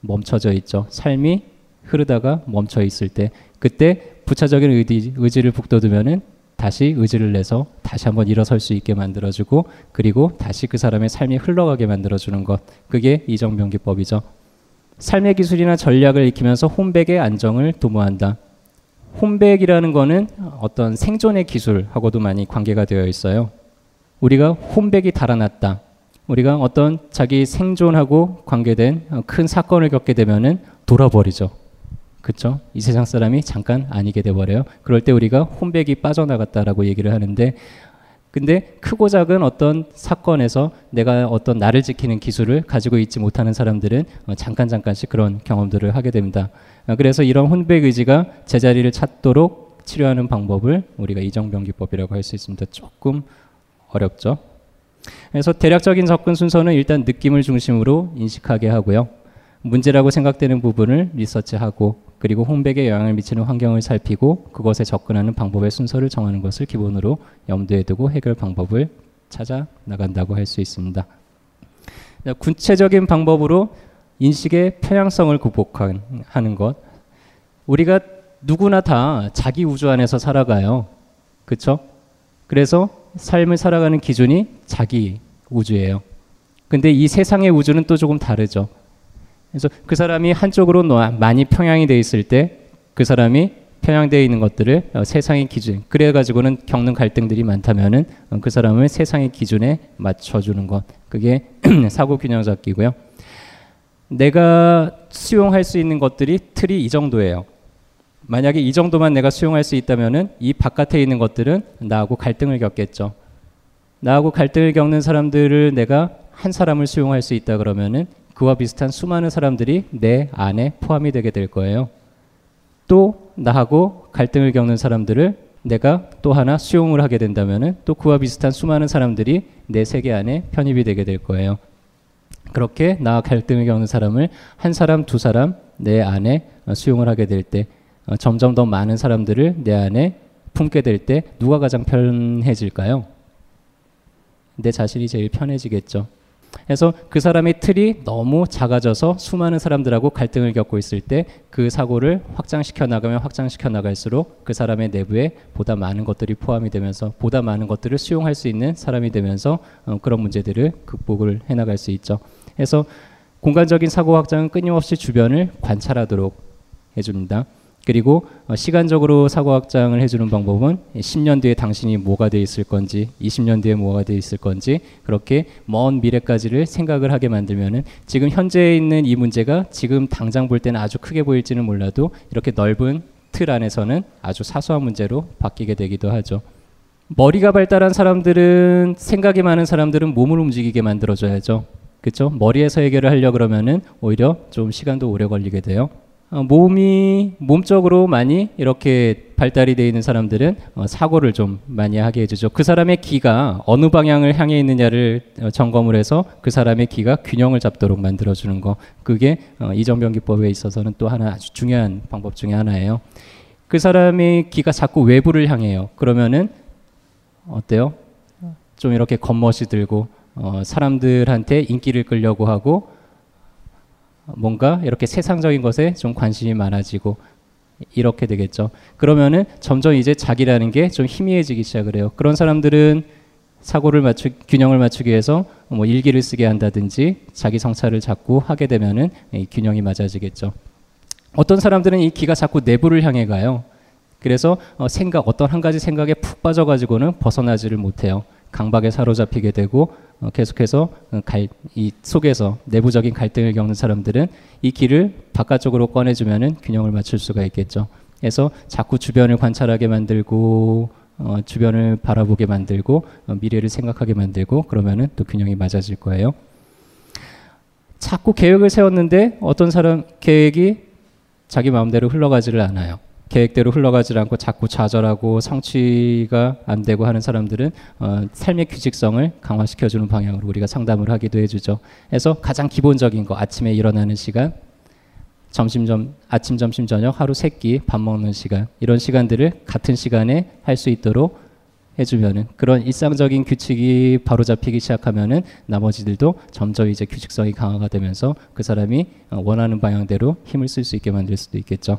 멈춰져 있죠. 삶이 흐르다가 멈춰 있을 때, 그때 부차적인 의지, 의지를 북돋으면은 다시 의지를 내서 다시 한번 일어설 수 있게 만들어주고 그리고 다시 그 사람의 삶이 흘러가게 만들어주는 것 그게 이정병기법이죠. 삶의 기술이나 전략을 익히면서 홈백의 안정을 도모한다. 홈백이라는 거는 어떤 생존의 기술하고도 많이 관계가 되어 있어요. 우리가 홈백이 달아났다. 우리가 어떤 자기 생존하고 관계된 큰 사건을 겪게 되면은 돌아버리죠. 그렇죠? 이 세상 사람이 잠깐 아니게 돼 버려요. 그럴 때 우리가 혼백이 빠져나갔다라고 얘기를 하는데 근데 크고 작은 어떤 사건에서 내가 어떤 나를 지키는 기술을 가지고 있지 못하는 사람들은 어, 잠깐 잠깐씩 그런 경험들을 하게 됩니다. 어, 그래서 이런 혼백 의지가 제자리를 찾도록 치료하는 방법을 우리가 이정병기법이라고 할 수 있습니다. 조금 어렵죠. 그래서 대략적인 접근 순서는 일단 느낌을 중심으로 인식하게 하고요. 문제라고 생각되는 부분을 리서치하고 그리고 홍백에 영향을 미치는 환경을 살피고 그것에 접근하는 방법의 순서를 정하는 것을 기본으로 염두에 두고 해결 방법을 찾아 나간다고 할 수 있습니다. 구체적인 방법으로 인식의 편향성을 극복하는 것. 우리가 누구나 다 자기 우주 안에서 살아가요. 그렇죠? 그래서 삶을 살아가는 기준이 자기 우주예요. 근데 이 세상의 우주는 또 조금 다르죠. 그래서 그 사람이 한쪽으로 많이 평양이 돼 있을 때 그 사람이 편향되어 있는 것들을 어, 세상의 기준 그래 가지고는 겪는 갈등들이 많다면은 어, 그 사람을 세상의 기준에 맞춰주는 것 그게 [clears throat] 사고 균형 잡기고요. 내가 수용할 수 있는 것들이 틀이 이 정도예요. 만약에 이 정도만 내가 수용할 수 있다면은 이 바깥에 있는 것들은 나하고 갈등을 겪겠죠. 나하고 갈등을 겪는 사람들을 내가 한 사람을 수용할 수 있다 그러면은 그와 비슷한 수많은 사람들이 내 안에 포함이 되게 될 거예요. 또 나하고 갈등을 겪는 사람들을 내가 또 하나 수용을 하게 된다면은 또 그와 비슷한 수많은 사람들이 내 세계 안에 편입이 되게 될 거예요. 그렇게 나와 갈등을 겪는 사람을 한 사람, 두 사람 내 안에 수용을 하게 될때 어, 점점 더 많은 사람들을 내 안에 품게 될 때 누가 가장 편해질까요? 내 자신이 제일 편해지겠죠. 그래서 그 사람의 틀이 너무 작아져서 수많은 사람들하고 갈등을 겪고 있을 때 그 사고를 확장시켜 나가면 확장시켜 나갈수록 그 사람의 내부에 보다 많은 것들이 포함이 되면서 보다 많은 것들을 수용할 수 있는 사람이 되면서 어, 그런 문제들을 극복을 해 나갈 수 있죠. 그래서 공간적인 사고 확장은 끊임없이 주변을 관찰하도록 해줍니다. 그리고 어, 시간적으로 사고 확장을 해주는 방법은 10년 뒤에 당신이 뭐가 돼 있을 건지, 20년 뒤에 뭐가 돼 있을 건지 그렇게 먼 미래까지를 생각을 하게 만들면은 지금 현재에 있는 이 문제가 지금 당장 볼 때는 아주 크게 보일지는 몰라도 이렇게 넓은 틀 안에서는 아주 사소한 문제로 바뀌게 되기도 하죠. 머리가 발달한 사람들은 생각이 많은 사람들은 몸을 움직이게 만들어줘야죠. 그렇죠? 머리에서 해결을 하려 그러면은 오히려 좀 시간도 오래 걸리게 돼요. 어, 몸이 몸적으로 많이 이렇게 발달이 되어 있는 사람들은 어, 사고를 좀 많이 하게 해주죠. 그 사람의 기가 어느 방향을 향해 있느냐를 어, 점검을 해서 그 사람의 기가 균형을 잡도록 만들어주는 거. 그게 어, 이정병기법에 있어서는 또 하나 아주 중요한 방법 중에 하나예요. 그 사람의 기가 자꾸 외부를 향해요. 그러면은 어때요? 좀 이렇게 겉멋이 들고 어, 사람들한테 인기를 끌려고 하고 뭔가 이렇게 세상적인 것에 좀 관심이 많아지고 이렇게 되겠죠. 그러면은 점점 이제 자기라는 게 좀 희미해지기 시작을 해요. 그런 사람들은 사고를 맞추 균형을 맞추기 위해서 뭐 일기를 쓰게 한다든지 자기 성찰을 자꾸 하게 되면은 이 균형이 맞아지겠죠. 어떤 사람들은 이 기가 자꾸 내부를 향해 가요. 그래서 어, 생각 어떤 한 가지 생각에 푹 빠져가지고는 벗어나지를 못해요. 강박에 사로잡히게 되고 어, 계속해서 어, 갈, 이 속에서 내부적인 갈등을 겪는 사람들은 이 길을 바깥쪽으로 꺼내주면은 균형을 맞출 수가 있겠죠. 그래서 자꾸 주변을 관찰하게 만들고 어, 주변을 바라보게 만들고 어, 미래를 생각하게 만들고 그러면은 또 균형이 맞아질 거예요. 자꾸 계획을 세웠는데 어떤 사람 계획이 자기 마음대로 흘러가지를 않아요. 계획대로 흘러가지 않고 자꾸 좌절하고 성취가 안 되고 하는 사람들은 어, 삶의 규칙성을 강화시켜주는 방향으로 우리가 상담을 하기도 해주죠. 그래서 가장 기본적인 거 아침에 일어나는 시간, 점심 점 아침 점심 저녁 하루 세 끼 밥 먹는 시간 이런 시간들을 같은 시간에 할 수 있도록 해주면은 그런 일상적인 규칙이 바로 잡히기 시작하면은 나머지들도 점점 이제 규칙성이 강화가 되면서 그 사람이 어, 원하는 방향대로 힘을 쓸 수 있게 만들 수도 있겠죠.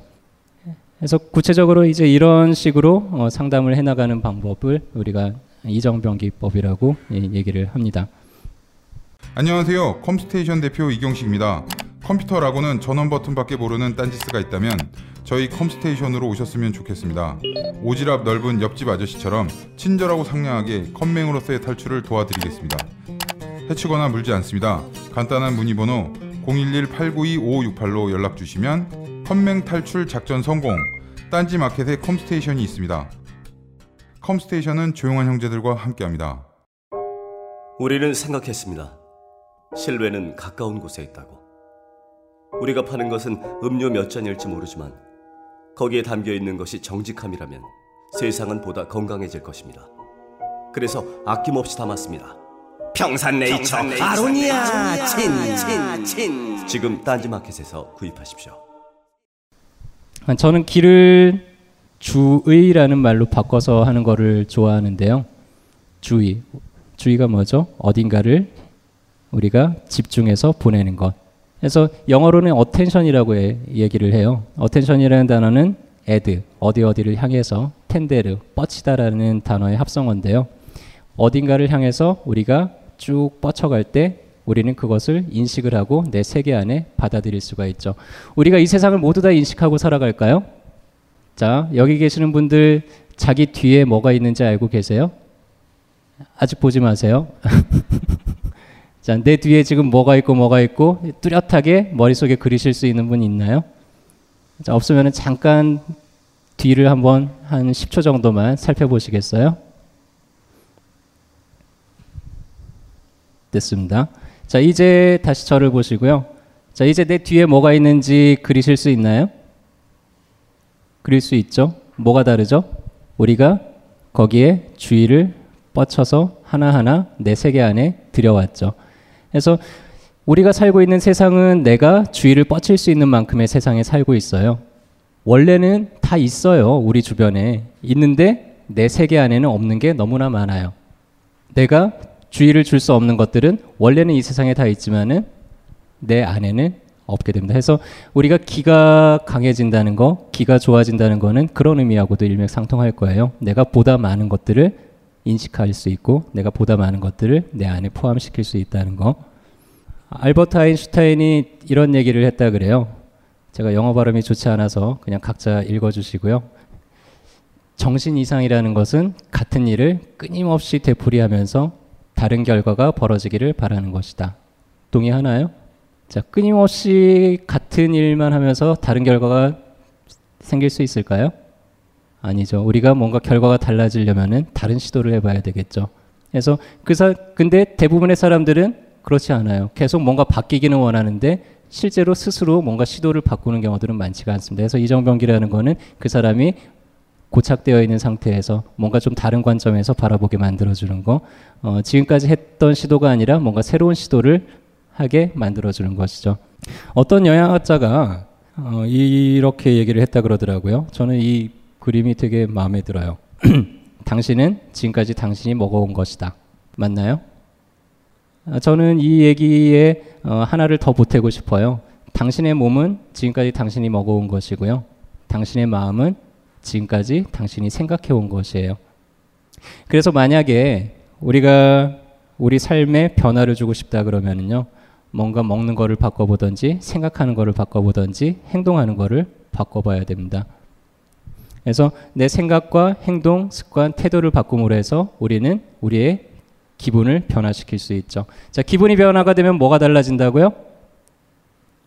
그래서 구체적으로 이제 이런 식으로 어, 상담을 해나가는 방법을 우리가 이정병기법이라고 예, 얘기를 합니다. 안녕하세요. 컴스테이션 대표 이경식입니다. 컴퓨터라고는 전원 버튼밖에 모르는 딴지스가 있다면 저희 컴스테이션으로 오셨으면 좋겠습니다. 오지랖 넓은 옆집 아저씨처럼 친절하고 상냥하게 컴맹으로서의 탈출을 도와드리겠습니다. 해치거나 물지 않습니다. 간단한 문의 번호 011-892-5568로 연락 주시면 컴맹 탈출 작전 성공 딴지 마켓에 컴스테이션이 있습니다. 컴스테이션은 조용한 형제들과 함께합니다. 우리는 생각했습니다. 실외는 가까운 곳에 있다고. 우리가 파는 것은 음료 몇 잔일지 모르지만 거기에 담겨 있는 것이 정직함이라면 세상은 보다 건강해질 것입니다. 그래서 아낌없이 담았습니다. 평산네이처, 평산네이처 아로니아 친, 친, 친. 지금 딴지마켓에서 구입하십시오. 아, 저는 길을 주의라는 말로 바꿔서 하는 거를 좋아하는데요. 주의. 주의가 뭐죠? 어딘가를 우리가 집중해서 보내는 것. 그래서 영어로는 attention이라고 해, 얘기를 해요. attention이라는 단어는 add, 어디 어디를 향해서 텐데르, 뻗치다라는 단어의 합성어인데요. 어딘가를 향해서 우리가 쭉 뻗쳐갈 때 우리는 그것을 인식을 하고 내 세계 안에 받아들일 수가 있죠. 우리가 이 세상을 모두 다 인식하고 살아갈까요? 자, 여기 계시는 분들 자기 뒤에 뭐가 있는지 알고 계세요? 아직 보지 마세요. [laughs] 자, 내 뒤에 지금 뭐가 있고 뭐가 있고 뚜렷하게 머릿속에 그리실 수 있는 분 있나요? 자, 없으면 잠깐 뒤를 한번 한 10초 정도만 살펴보시겠어요? 됐습니다. 자, 이제 다시 저를 보시고요. 자, 이제 내 뒤에 뭐가 있는지 그리실 수 있나요? 그릴 수 있죠? 뭐가 다르죠? 우리가 거기에 주의를 뻗쳐서 하나하나 내 세계 안에 들여왔죠. 그래서 우리가 살고 있는 세상은 내가 주의를 뻗칠 수 있는 만큼의 세상에 살고 있어요. 원래는 다 있어요. 우리 주변에. 있는데 내 세계 안에는 없는 게 너무나 많아요. 내가 주의를 줄 수 없는 것들은 원래는 이 세상에 다 있지만은 내 안에는 없게 됩니다. 그래서 우리가 기가 강해진다는 거, 기가 좋아진다는 거는 그런 의미하고도 일맥상통할 거예요. 내가 보다 많은 것들을 인식할 수 있고 내가 보다 많은 것들을 내 안에 포함시킬 수 있다는 거. 알버트 아인슈타인이 이런 얘기를 했다 그래요. 제가 영어 발음이 좋지 않아서 그냥 각자 읽어 주시고요. 정신 이상이라는 것은 같은 일을 끊임없이 되풀이하면서 다른 결과가 벌어지기를 바라는 것이다. 동의하나요? 자, 끊임없이 같은 일만 하면서 다른 결과가 생길 수 있을까요? 아니죠. 우리가 뭔가 결과가 달라지려면은 다른 시도를 해봐야 되겠죠. 그래서 그 사, 근데 대부분의 사람들은 그렇지 않아요. 계속 뭔가 바뀌기는 원하는데 실제로 스스로 뭔가 시도를 바꾸는 경우들은 많지가 않습니다. 그래서 이정병기라는 거는 그 사람이 고착되어 있는 상태에서 뭔가 좀 다른 관점에서 바라보게 만들어주는 거. 어, 지금까지 했던 시도가 아니라 뭔가 새로운 시도를 하게 만들어주는 것이죠. 어떤 영양학자가 어, 이렇게 얘기를 했다 그러더라고요. 저는 이 그림이 되게 마음에 들어요. [clears throat] 당신은 지금까지 당신이 먹어온 것이다. 맞나요? 아, 저는 이 얘기에 어, 하나를 더 보태고 싶어요. 당신의 몸은 지금까지 당신이 먹어온 것이고요. 당신의 마음은 지금까지 당신이 생각해 온 것이에요. 그래서 만약에 우리가 우리 삶에 변화를 주고 싶다 그러면은요. 뭔가 먹는 거를 바꿔보든지 생각하는 거를 바꿔보든지 행동하는 거를 바꿔봐야 됩니다. 그래서 내 생각과 행동, 습관, 태도를 바꿈으로 해서 우리는 우리의 기분을 변화시킬 수 있죠. 자, 기분이 변화가 되면 뭐가 달라진다고요?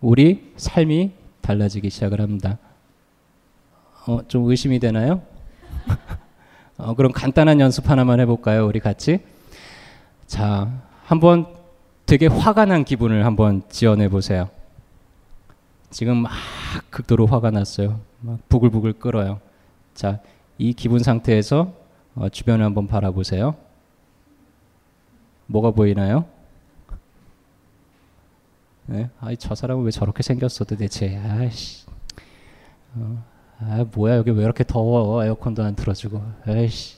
우리 삶이 달라지기 시작을 합니다. 어, 좀 의심이 되나요? [laughs] 어, 그럼 간단한 연습 하나만 해볼까요? 우리 같이. 자, 한번 되게 화가 난 기분을 한번 지어내 보세요. 지금 막 극도로 화가 났어요. 막 부글부글 끓어요. 자, 이 기분 상태에서 어, 주변을 한번 바라보세요. 뭐가 보이나요? 네? 아이 저 사람은 왜 저렇게 생겼어 도대체? 아이씨. 어, 아 뭐야 여기 왜 이렇게 더워? 에어컨도 안 틀어주고. 아이씨.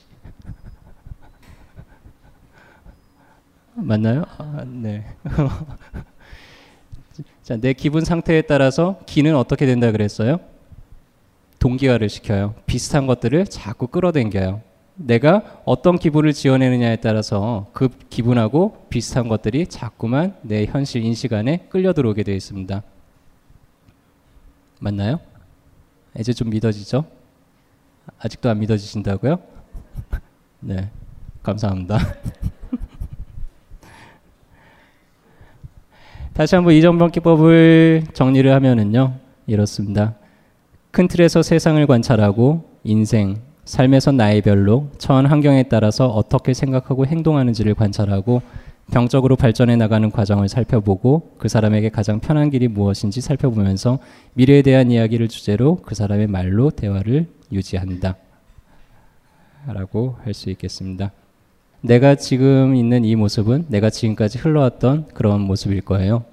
맞나요? 아, 네. [laughs] 자, 내 기분 상태에 따라서 기는 어떻게 된다 그랬어요? 동기화를 시켜요. 비슷한 것들을 자꾸 끌어당겨요. 내가 어떤 기분을 지어내느냐에 따라서 그 기분하고 비슷한 것들이 자꾸만 내 현실 인식 안에 끌려 들어오게 되어 있습니다. 맞나요? 이제 좀 믿어지죠? 아직도 안 믿어지신다고요? 네, 감사합니다. [laughs] 다시 한번 이정병 기법을 정리를 하면은요 이렇습니다. 큰 틀에서 세상을 관찰하고 인생, 삶에서 나이별로 처한 환경에 따라서 어떻게 생각하고 행동하는지를 관찰하고 병적으로 발전해 나가는 과정을 살펴보고 그 사람에게 가장 편한 길이 무엇인지 살펴보면서 미래에 대한 이야기를 주제로 그 사람의 말로 대화를 유지한다. 라고 할 수 있겠습니다. 내가 지금 있는 이 모습은 내가 지금까지 흘러왔던 그런 모습일 거예요.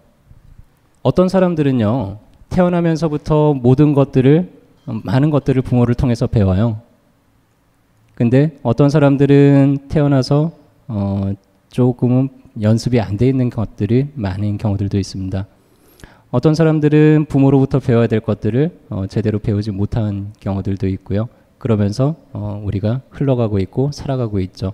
어떤 사람들은요, 태어나면서부터 모든 것들을, 많은 것들을 부모를 통해서 배워요. 근데 어떤 사람들은 태어나서 어, 조금은 연습이 안 돼 있는 것들이 많은 경우들도 있습니다. 어떤 사람들은 부모로부터 배워야 될 것들을 어, 제대로 배우지 못한 경우들도 있고요. 그러면서 어, 우리가 흘러가고 있고 살아가고 있죠.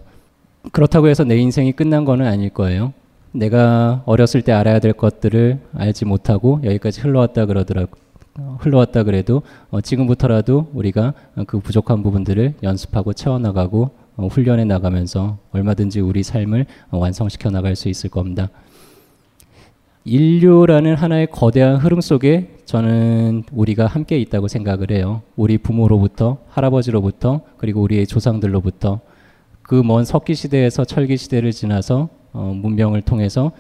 그렇다고 해서 내 인생이 끝난 거는 아닐 거예요. 내가 어렸을 때 알아야 될 것들을 알지 못하고 여기까지 흘러왔다 그러더라고 어, 흘러왔다 그래도 어, 지금부터라도 우리가 그 부족한 부분들을 연습하고 채워나가고 어, 훈련해 나가면서 얼마든지 우리 삶을 어, 완성시켜 나갈 수 있을 겁니다. 인류라는 하나의 거대한 흐름 속에 저는 우리가 함께 있다고 생각을 해요. 우리 부모로부터, 할아버지로부터, 그리고 우리의 조상들로부터 그 먼 석기 시대에서 철기 시대를 지나서 어, 문명을 통해서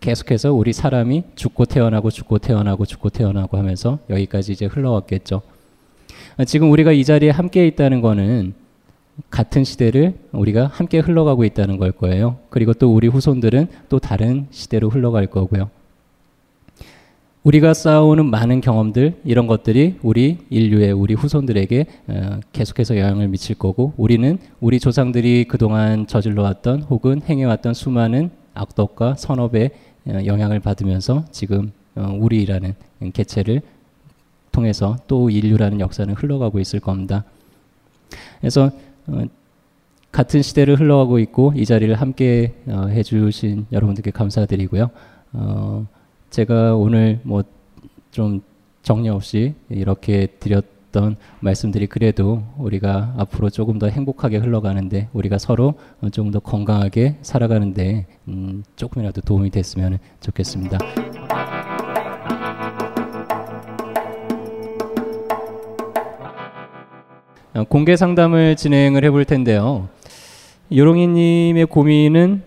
계속해서 우리 사람이 죽고 태어나고 죽고 태어나고 죽고 태어나고 하면서 여기까지 이제 흘러왔겠죠. 지금 우리가 이 자리에 함께 있다는 거는 같은 시대를 우리가 함께 흘러가고 있다는 걸 거예요. 그리고 또 우리 후손들은 또 다른 시대로 흘러갈 거고요. 우리가 쌓아오는 많은 경험들 이런 것들이 우리 인류의 우리 후손들에게 어, 계속해서 영향을 미칠 거고 우리는 우리 조상들이 그동안 저질러왔던 혹은 행해왔던 수많은 악덕과 선업의 어, 영향을 받으면서 지금 어, 우리라는 개체를 통해서 또 인류라는 역사는 흘러가고 있을 겁니다. 그래서 같은 시대를 흘러가고 있고 이 자리를 함께 해주신 여러분들께 감사드리고요. 제가 오늘 뭐 좀 정리 없이 이렇게 드렸던 말씀들이 그래도 우리가 앞으로 조금 더 행복하게 흘러가는데 우리가 서로 조금 더 건강하게 살아가는데 음 조금이라도 도움이 됐으면 좋겠습니다. 공개 상담을 진행을 해볼 텐데요. 요롱이님의 고민은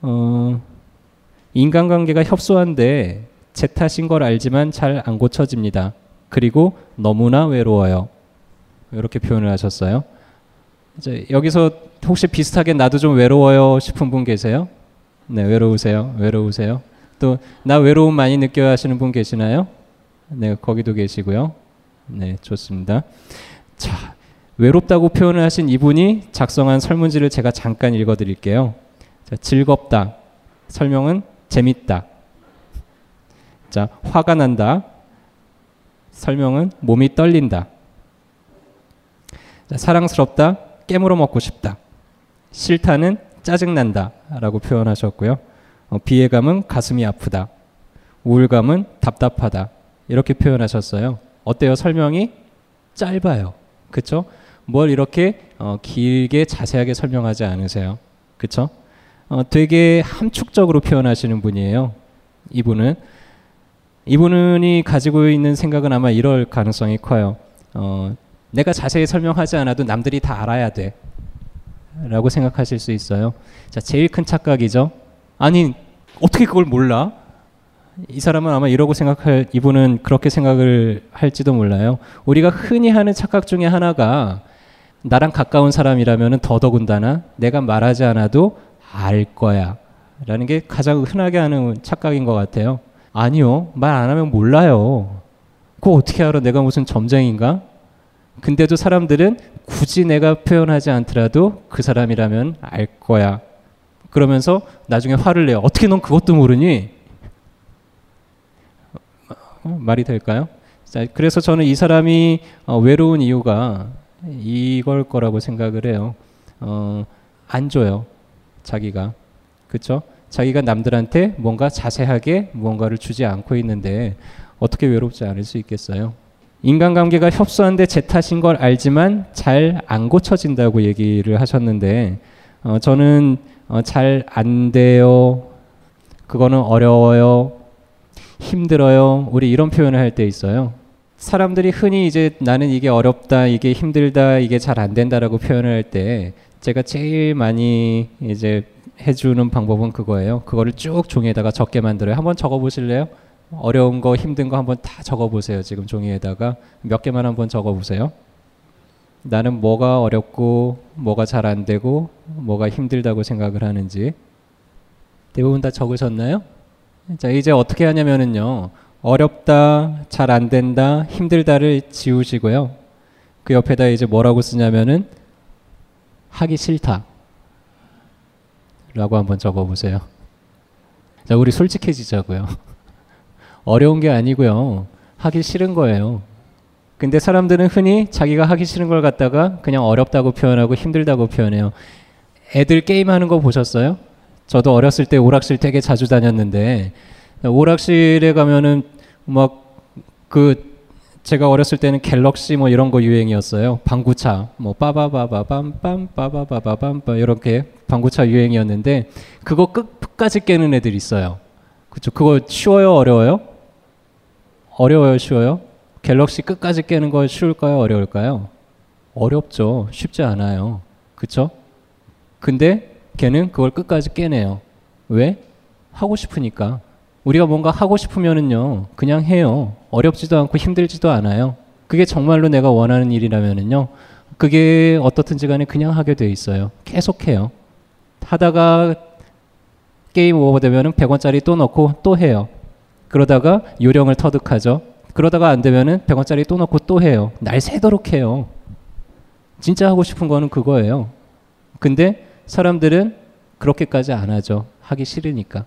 어, 인간관계가 협소한데 제 탓인 걸 알지만 잘 안 고쳐집니다. 그리고 너무나 외로워요. 이렇게 표현을 하셨어요. 이제 여기서 혹시 비슷하게 나도 좀 외로워요 싶은 분 계세요? 네, 외로우세요. 외로우세요. 또 나 외로움 많이 느껴 하시는 분 계시나요? 네, 거기도 계시고요. 네, 좋습니다. 자, 외롭다고 표현을 하신 이분이 작성한 설문지를 제가 잠깐 읽어 드릴게요. 자, 즐겁다. 설명은 재밌다. 자, 화가 난다. 설명은 몸이 떨린다. 자, 사랑스럽다. 깨물어 먹고 싶다. 싫다는 짜증난다. 라고 표현하셨고요. 어, 비애감은 가슴이 아프다. 우울감은 답답하다. 이렇게 표현하셨어요. 어때요? 설명이 짧아요. 그쵸? 뭘 이렇게 어, 길게 자세하게 설명하지 않으세요. 그쵸? 어, 되게 함축적으로 표현하시는 분이에요. 이분은. 이분이 가지고 있는 생각은 아마 이럴 가능성이 커요. 어, 내가 자세히 설명하지 않아도 남들이 다 알아야 돼. 라고 생각하실 수 있어요. 자, 제일 큰 착각이죠. 아니, 어떻게 그걸 몰라? 이 사람은 아마 이러고 생각할, 이분은 그렇게 생각을 할지도 몰라요. 우리가 흔히 하는 착각 중에 하나가 나랑 가까운 사람이라면 더더군다나 내가 말하지 않아도 알 거야. 라는 게 가장 흔하게 하는 착각인 것 같아요. 아니요. 말 안 하면 몰라요. 그거 어떻게 알아? 내가 무슨 점쟁인가? 근데도 사람들은 굳이 내가 표현하지 않더라도 그 사람이라면 알 거야. 그러면서 나중에 화를 내요. 어떻게 넌 그것도 모르니? 어, 말이 될까요? 자, 그래서 저는 이 사람이 어, 외로운 이유가 이걸 거라고 생각을 해요. 어, 안 줘요. 자기가. 그쵸? 자기가 남들한테 뭔가 자세하게 무언가를 주지 않고 있는데 어떻게 외롭지 않을 수 있겠어요? 인간관계가 협소한데 제 탓인 걸 알지만 잘 안 고쳐진다고 얘기를 하셨는데 어, 저는 어, 잘 안 돼요. 그거는 어려워요. 힘들어요. 우리 이런 표현을 할 때 있어요. 사람들이 흔히 이제 나는 이게 어렵다, 이게 힘들다, 이게 잘 안 된다라고 표현을 할때 제가 제일 많이 이제 해주는 방법은 그거예요. 그거를 쭉 종이에다가 적게 만들어요. 한번 적어 보실래요? 어려운 거, 힘든 거 한번 다 적어 보세요. 지금 종이에다가 몇 개만 한번 적어 보세요. 나는 뭐가 어렵고, 뭐가 잘 안 되고, 뭐가 힘들다고 생각을 하는지. 대부분 다 적으셨나요? 자, 이제 어떻게 하냐면은요. 어렵다, 잘 안 된다, 힘들다를 지우시고요. 그 옆에다 이제 뭐라고 쓰냐면은 하기 싫다. 라고 한번 적어 보세요. 자, 우리 솔직해지자고요. [laughs] 어려운 게 아니고요. 하기 싫은 거예요. 근데 사람들은 흔히 자기가 하기 싫은 걸 갖다가 그냥 어렵다고 표현하고 힘들다고 표현해요. 애들 게임하는 거 보셨어요? 저도 어렸을 때 오락실 되게 자주 다녔는데 오락실에 가면은 막 그 제가 어렸을 때는 갤럭시 뭐 이런 거 유행이었어요. 방구차 뭐 빠바바바밤빰 빠바바바밤 이렇게 방구차 유행이었는데 그거 끝까지 깨는 애들 있어요. 그쵸? 그거 쉬워요, 어려워요? 어려워요, 쉬워요? 갤럭시 끝까지 깨는 거 쉬울까요, 어려울까요? 어렵죠. 쉽지 않아요. 그쵸? 근데 걔는 그걸 끝까지 깨네요. 왜? 하고 싶으니까. 우리가 뭔가 하고 싶으면은요, 그냥 해요. 어렵지도 않고 힘들지도 않아요. 그게 정말로 내가 원하는 일이라면은요, 그게 어떻든지 간에 그냥 하게 돼 있어요. 계속 해요. 하다가 게임 오버 되면은 100원짜리 또 넣고 또 해요. 그러다가 요령을 터득하죠. 그러다가 안 되면은 100원짜리 또 넣고 또 해요. 날 새도록 해요. 진짜 하고 싶은 거는 그거예요. 근데 사람들은 그렇게까지 안 하죠. 하기 싫으니까.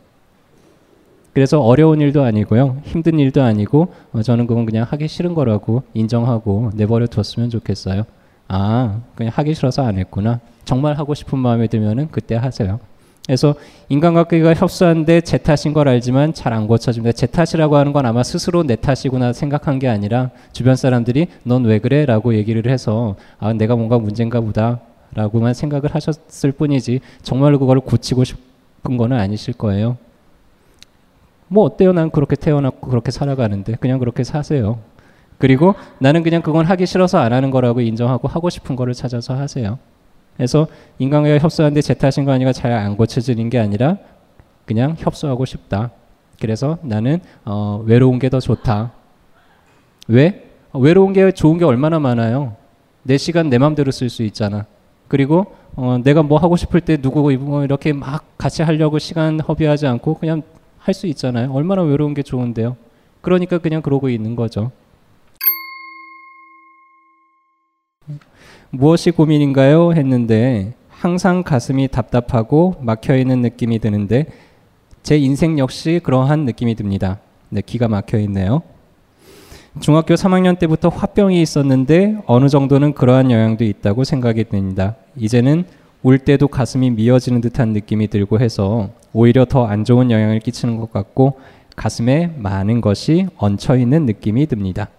그래서 어려운 일도 아니고요. 힘든 일도 아니고 어, 저는 그건 그냥 하기 싫은 거라고 인정하고 내버려 뒀으면 좋겠어요. 아, 그냥 하기 싫어서 안 했구나. 정말 하고 싶은 마음이 들면은 그때 하세요. 그래서 인간관계가 협소한데 제 탓인 걸 알지만 잘 안 고쳐집니다. 제 탓이라고 하는 건 아마 스스로 내 탓이구나 생각한 게 아니라 주변 사람들이 넌 왜 그래? 라고 얘기를 해서 아, 내가 뭔가 문제인가 보다 라고만 생각을 하셨을 뿐이지 정말로 그걸 고치고 싶은 거는 아니실 거예요. 뭐 어때요? 난 그렇게 태어났고 그렇게 살아가는데 그냥 그렇게 사세요. 그리고 나는 그냥 그건 하기 싫어서 안 하는 거라고 인정하고 하고 싶은 거를 찾아서 하세요. 그래서 인간관계가 협소한데 제 탓인 거 아니가 잘 안 고쳐지는 게 아니라 그냥 협소하고 싶다. 그래서 나는 어, 외로운 게 더 좋다. 왜? 어, 외로운 게 좋은 게 얼마나 많아요. 내 시간 내 맘대로 쓸 수 있잖아. 그리고 어, 내가 뭐 하고 싶을 때 누구 뭐 이렇게 막 같이 하려고 시간 허비하지 않고 그냥 할 수 있잖아요. 얼마나 외로운 게 좋은데요. 그러니까 그냥 그러고 있는 거죠. 무엇이 고민인가요? 했는데 항상 가슴이 답답하고 막혀 있는 느낌이 드는데 제 인생 역시 그러한 느낌이 듭니다. 네, 기가 막혀 있네요. 중학교 3학년 때부터 화병이 있었는데 어느 정도는 그러한 영향도 있다고 생각이 듭니다. 이제는 울 때도 가슴이 미어지는 듯한 느낌이 들고 해서 오히려 더 안 좋은 영향을 끼치는 것 같고 가슴에 많은 것이 얹혀 있는 느낌이 듭니다.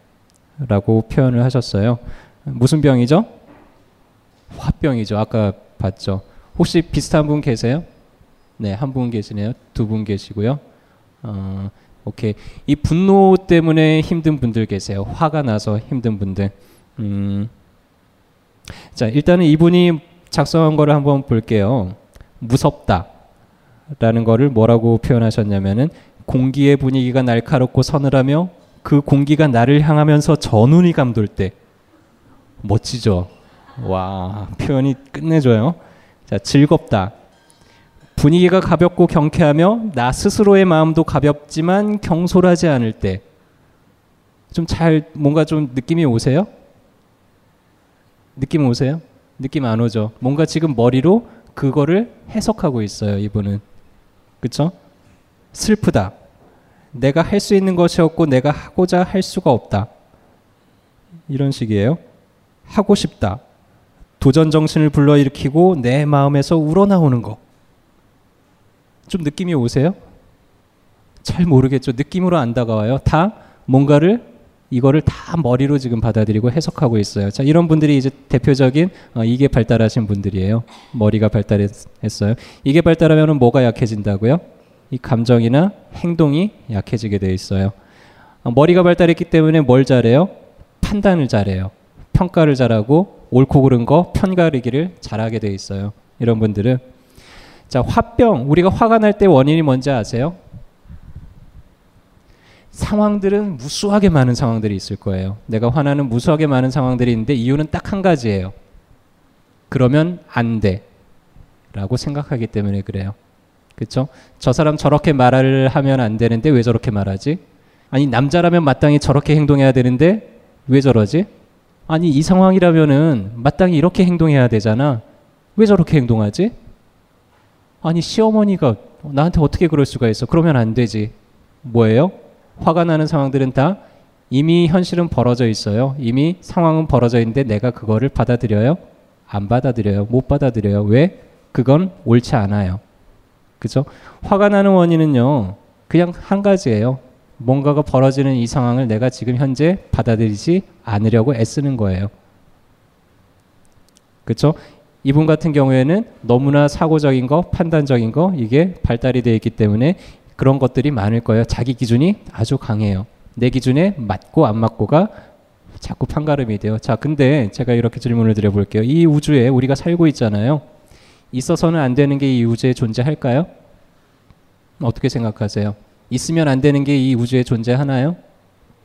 라고 표현을 하셨어요. 무슨 병이죠? 화병이죠. 아까 봤죠. 혹시 비슷한 분 계세요? 네, 한 분 계시네요. 두 분 계시고요. 어, 오케이. 이 분노 때문에 힘든 분들 계세요. 화가 나서 힘든 분들. 음. 자, 일단은 이분이 작성한 거를 한번 볼게요. 무섭다. 라는 거를 뭐라고 표현하셨냐면은 공기의 분위기가 날카롭고 서늘하며 그 공기가 나를 향하면서 전운이 감돌 때 멋지죠. 와, 표현이 끝내줘요. 자, 즐겁다. 분위기가 가볍고 경쾌하며 나 스스로의 마음도 가볍지만 경솔하지 않을 때 좀 잘 뭔가 좀 느낌이 오세요? 느낌 오세요? 느낌 안 오죠. 뭔가 지금 머리로 그거를 해석하고 있어요, 이분은. 그쵸? 슬프다. 내가 할 수 있는 것이 없고 내가 하고자 할 수가 없다. 이런 식이에요. 하고 싶다. 도전 정신을 불러일으키고 내 마음에서 우러나오는 거. 좀 느낌이 오세요? 잘 모르겠죠. 느낌으로 안 다가와요. 다 뭔가를 이거를 다 머리로 지금 받아들이고 해석하고 있어요. 자, 이런 분들이 이제 대표적인 어, 이게 발달하신 분들이에요. 머리가 발달했어요. 이게 발달하면 뭐가 약해진다고요? 이 감정이나 행동이 약해지게 돼 있어요. 어, 머리가 발달했기 때문에 뭘 잘해요? 판단을 잘해요. 평가를 잘하고 옳고 그른 거 편가르기를 잘하게 돼 있어요. 이런 분들은 자 화병 우리가 화가 날 때 원인이 뭔지 아세요? 상황들은 무수하게 많은 상황들이 있을 거예요. 내가 화나는 무수하게 많은 상황들이 있는데 이유는 딱 한 가지예요. 그러면 안 돼. 라고 생각하기 때문에 그래요. 그쵸? 저 사람 저렇게 말을 하면 안 되는데 왜 저렇게 말하지? 아니, 남자라면 마땅히 저렇게 행동해야 되는데 왜 저러지? 아니, 이 상황이라면은 마땅히 이렇게 행동해야 되잖아. 왜 저렇게 행동하지? 아니, 시어머니가 나한테 어떻게 그럴 수가 있어? 그러면 안 되지. 뭐예요? 화가 나는 상황들은 다 이미 현실은 벌어져 있어요. 이미 상황은 벌어져 있는데 내가 그거를 받아들여요? 안 받아들여요. 못 받아들여요. 왜? 그건 옳지 않아요. 그죠? 화가 나는 원인은요. 그냥 한 가지예요. 뭔가가 벌어지는 이 상황을 내가 지금 현재 받아들이지 않으려고 애쓰는 거예요. 그렇죠? 이분 같은 경우에는 너무나 사고적인 거, 판단적인 거 이게 발달이 되어 있기 때문에 그런 것들이 많을 거예요. 자기 기준이 아주 강해요. 내 기준에 맞고 안 맞고가 자꾸 판가름이 돼요. 자, 근데 제가 이렇게 질문을 드려볼게요. 이 우주에 우리가 살고 있잖아요. 있어서는 안 되는 게 이 우주에 존재할까요? 어떻게 생각하세요? 있으면 안 되는 게 이 우주에 존재하나요?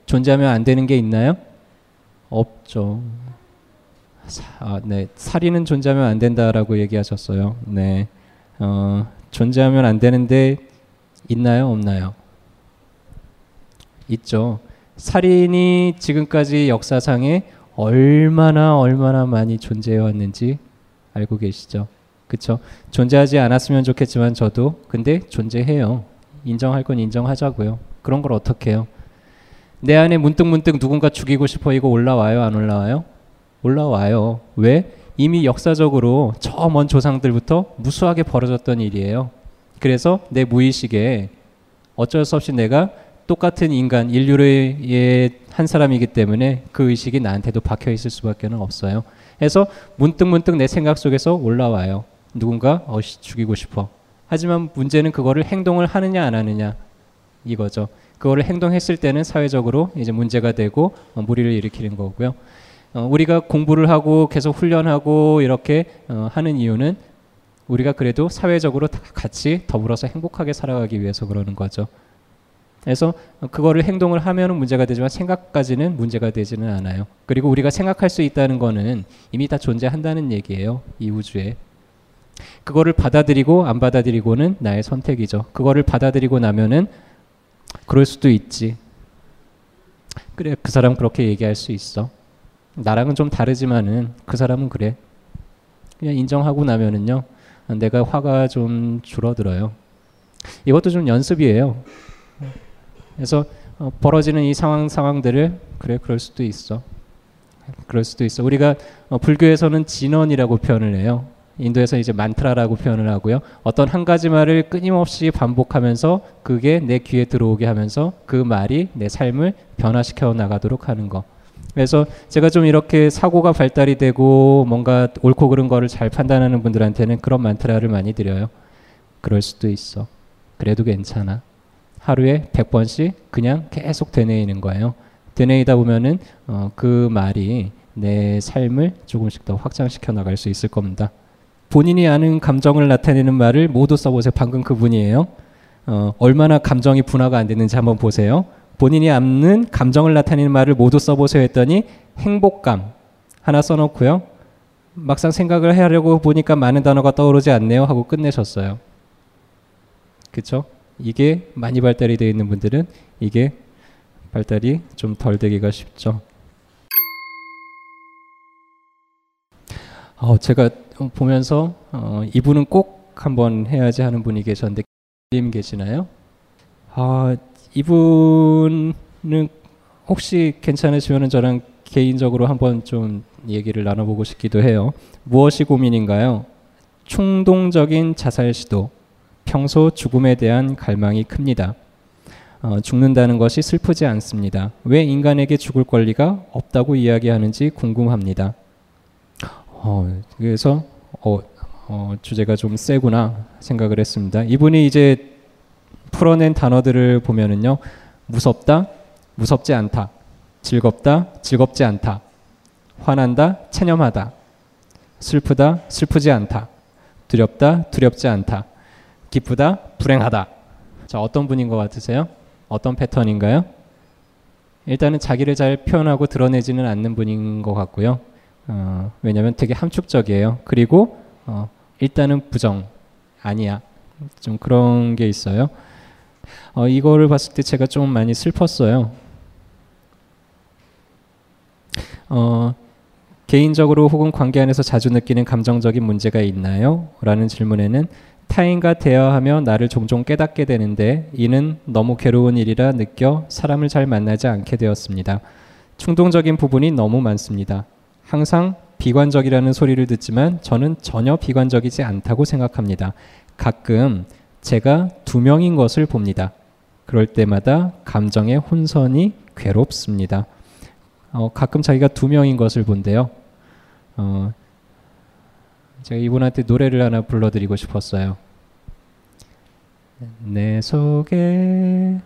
존재하면 안 되는 게 있나요? 없죠. 사, 아, 네. 살인은 존재하면 안 된다라고 얘기하셨어요. 네. 어, 존재하면 안 되는데 있나요? 없나요? 있죠. 살인이 지금까지 역사상에 얼마나 얼마나 많이 존재해 왔는지 알고 계시죠? 그쵸? 존재하지 않았으면 좋겠지만 저도 근데 존재해요. 인정할 건 인정하자고요. 그런 걸 어떻게 해요? 내 안에 문득문득 누군가 죽이고 싶어 이거 올라와요? 안 올라와요? 올라와요. 왜? 이미 역사적으로 저 먼 조상들부터 무수하게 벌어졌던 일이에요. 그래서 내 무의식에 어쩔 수 없이 내가 똑같은 인간, 인류의 한 사람이기 때문에 그 의식이 나한테도 박혀 있을 수밖에 없어요. 그래서 문득 문득 내 생각 속에서 올라와요. 누군가 어시 죽이고 싶어. 하지만 문제는 그거를 행동을 하느냐 안 하느냐 이거죠. 그거를 행동했을 때는 사회적으로 이제 문제가 되고 어, 무리를 일으키는 거고요. 어, 우리가 공부를 하고 계속 훈련하고 이렇게 어, 하는 이유는 우리가 그래도 사회적으로 다 같이 더불어서 행복하게 살아가기 위해서 그러는 거죠. 그래서 그거를 행동을 하면은 문제가 되지만 생각까지는 문제가 되지는 않아요. 그리고 우리가 생각할 수 있다는 거는 이미 다 존재한다는 얘기예요. 이 우주에. 그거를 받아들이고 안 받아들이고는 나의 선택이죠. 그거를 받아들이고 나면은 그럴 수도 있지. 그래, 그 사람 그렇게 얘기할 수 있어. 나랑은 좀 다르지만은 그 사람은 그래. 그냥 인정하고 나면은요, 내가 화가 좀 줄어들어요. 이것도 좀 연습이에요. 그래서 어, 벌어지는 이 상황 상황들을 그래 그럴 수도 있어. 그럴 수도 있어. 우리가 어, 불교에서는 진언이라고 표현을 해요. 인도에서 이제 만트라라고 표현을 하고요. 어떤 한 가지 말을 끊임없이 반복하면서 그게 내 귀에 들어오게 하면서 그 말이 내 삶을 변화시켜 나가도록 하는 거. 그래서 제가 좀 이렇게 사고가 발달이 되고 뭔가 옳고 그른 거를 잘 판단하는 분들한테는 그런 만트라를 많이 드려요. 그럴 수도 있어. 그래도 괜찮아. 하루에 100번씩 그냥 계속 되뇌이는 거예요. 되뇌이다 보면은 어, 그 말이 내 삶을 조금씩 더 확장시켜 나갈 수 있을 겁니다. 본인이 아는 감정을 나타내는 말을 모두 써보세요. 방금 그분이에요. 어, 얼마나 감정이 분화가 안 됐는지 한번 보세요. 본인이 아는 감정을 나타내는 말을 모두 써보세요 했더니 행복감 하나 써놓고요. 막상 생각을 하려고 보니까 많은 단어가 떠오르지 않네요 하고 끝내셨어요. 그쵸? 이게 많이 발달이 되어 있는 분들은 이게 발달이 좀 덜 되기가 쉽죠. 어, 제가 보면서 어, 이분은 꼭 한번 해야지 하는 분이 계셨는데 님 계시나요? 아, 이분은 혹시 괜찮으시면 저랑 개인적으로 한번 좀 얘기를 나눠보고 싶기도 해요. 무엇이 고민인가요? 충동적인 자살 시도, 평소 죽음에 대한 갈망이 큽니다. 어, 죽는다는 것이 슬프지 않습니다. 왜 인간에게 죽을 권리가 없다고 이야기하는지 궁금합니다. 어, 그래서 어, 어, 주제가 좀 세구나 생각을 했습니다. 이분이 이제 풀어낸 단어들을 보면은요, 무섭다, 무섭지 않다, 즐겁다, 즐겁지 않다, 화난다, 체념하다, 슬프다, 슬프지 않다, 두렵다, 두렵지 않다, 기쁘다, 불행하다. 자, 어떤 분인 것 같으세요? 어떤 패턴인가요? 일단은 자기를 잘 표현하고 드러내지는 않는 분인 것 같고요. 어, 왜냐하면 되게 함축적이에요. 그리고 어, 일단은 부정 아니야. 좀 그런 게 있어요. 어, 이거를 봤을 때 제가 좀 많이 슬펐어요. 어, 개인적으로 혹은 관계 안에서 자주 느끼는 감정적인 문제가 있나요? 라는 질문에는 타인과 대화하며 나를 종종 깨닫게 되는데 이는 너무 괴로운 일이라 느껴 사람을 잘 만나지 않게 되었습니다. 충동적인 부분이 너무 많습니다. 항상 비관적이라는 소리를 듣지만 저는 전혀 비관적이지 않다고 생각합니다. 가끔 제가 두 명인 것을 봅니다. 그럴 때마다 감정의 혼선이 괴롭습니다. 어, 가끔 자기가 두 명인 것을 본대요. 어, 제가 이분한테 노래를 하나 불러드리고 싶었어요. 내 속에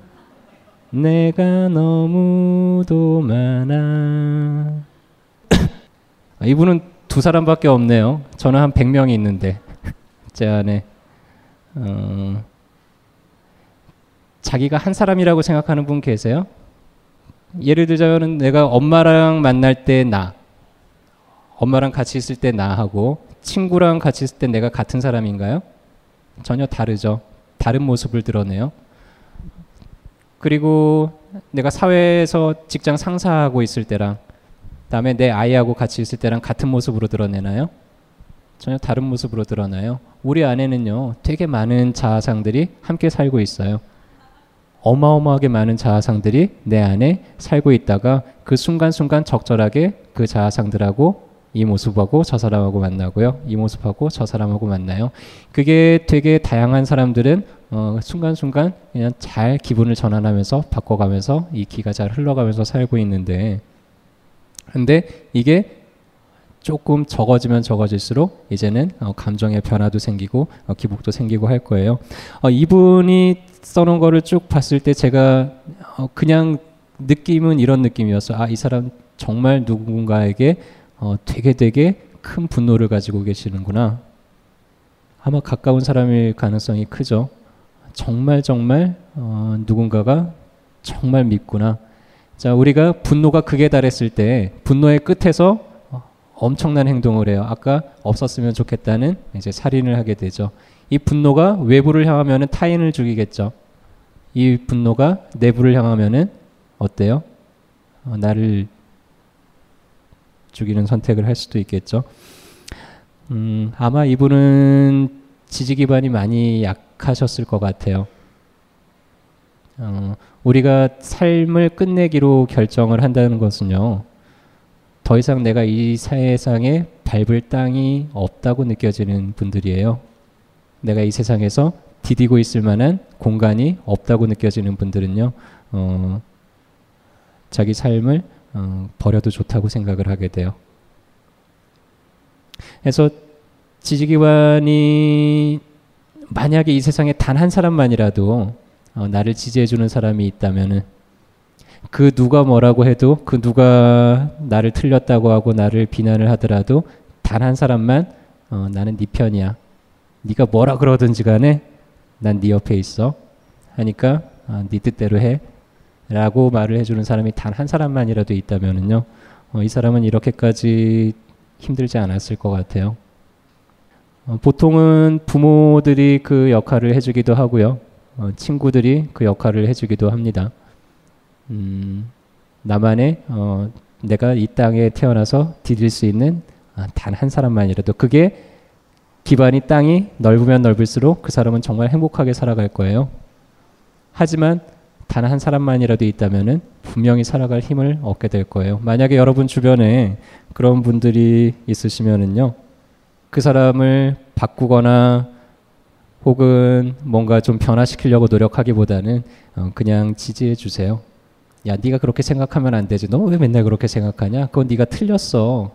내가 너무도 많아. [coughs] 이분은 두 사람밖에 없네요. 저는 한 100명이 있는데 [laughs] 제 안에 어, 자기가 한 사람이라고 생각하는 분 계세요? 예를 들자면 내가 엄마랑 만날 때 나, 엄마랑 같이 있을 때 나하고 친구랑 같이 있을 때 내가 같은 사람인가요? 전혀 다르죠. 다른 모습을 드러내요. 그리고 내가 사회에서 직장 상사하고 있을 때랑 다음에 내 아이하고 같이 있을 때랑 같은 모습으로 드러내나요? 전혀 다른 모습으로 드러나요. 우리 안에는요, 되게 많은 자아상들이 함께 살고 있어요. 어마어마하게 많은 자아상들이 내 안에 살고 있다가 그 순간순간 적절하게 그 자아상들하고 이 모습하고 저 사람하고 만나고요. 이 모습하고 저 사람하고 만나요. 그게 되게 다양한 사람들은 어, 순간순간 그냥 잘 기분을 전환하면서 바꿔가면서 이 기가 잘 흘러가면서 살고 있는데 근데 이게 조금 적어지면 적어질수록 이제는 어, 감정의 변화도 생기고 어, 기복도 생기고 할 거예요. 어, 이분이 써놓은 거를 쭉 봤을 때 제가 어, 그냥 느낌은 이런 느낌이었어. 아, 이 사람 정말 누군가에게 어, 되게 되게 큰 분노를 가지고 계시는구나. 아마 가까운 사람일 가능성이 크죠. 정말 정말 어, 누군가가 정말 밉구나. 자, 우리가 분노가 극에 달했을 때 분노의 끝에서 엄청난 행동을 해요. 아까 없었으면 좋겠다는 이제 살인을 하게 되죠. 이 분노가 외부를 향하면 타인을 죽이겠죠. 이 분노가 내부를 향하면은 어때요? 어, 나를 죽이는 선택을 할 수도 있겠죠. 음, 아마 이분은 지지 기반이 많이 약하셨을 것 같아요. 어, 우리가 삶을 끝내기로 결정을 한다는 것은요, 더 이상 내가 이 세상에 밟을 땅이 없다고 느껴지는 분들이에요. 내가 이 세상에서 디디고 있을 만한 공간이 없다고 느껴지는 분들은요, 어, 자기 삶을 어, 버려도 좋다고 생각을 하게 돼요. 그래서 지지기관이 만약에 이 세상에 단 한 사람만이라도 어, 나를 지지해주는 사람이 있다면은 그 누가 뭐라고 해도 그 누가 나를 틀렸다고 하고 나를 비난을 하더라도 단 한 사람만 어, 나는 네 편이야. 네가 뭐라 그러든지 간에 난 네 옆에 있어. 하니까 아, 네 뜻대로 해. 라고 말을 해주는 사람이 단 한 사람만이라도 있다면은요, 어, 이 사람은 이렇게까지 힘들지 않았을 것 같아요. 어, 보통은 부모들이 그 역할을 해주기도 하고요, 어, 친구들이 그 역할을 해주기도 합니다. 음, 나만의 어, 내가 이 땅에 태어나서 디딜 수 있는 아, 단한 사람만이라도 그게 기반이 땅이 넓으면 넓을수록 그 사람은 정말 행복하게 살아갈 거예요. 하지만 단 한 사람만이라도 있다면은 분명히 살아갈 힘을 얻게 될 거예요. 만약에 여러분 주변에 그런 분들이 있으시면은요, 그 사람을 바꾸거나 혹은 뭔가 좀 변화시키려고 노력하기보다는 어, 그냥 지지해 주세요. 야, 네가 그렇게 생각하면 안 되지. 너 왜 맨날 그렇게 생각하냐? 그건 네가 틀렸어.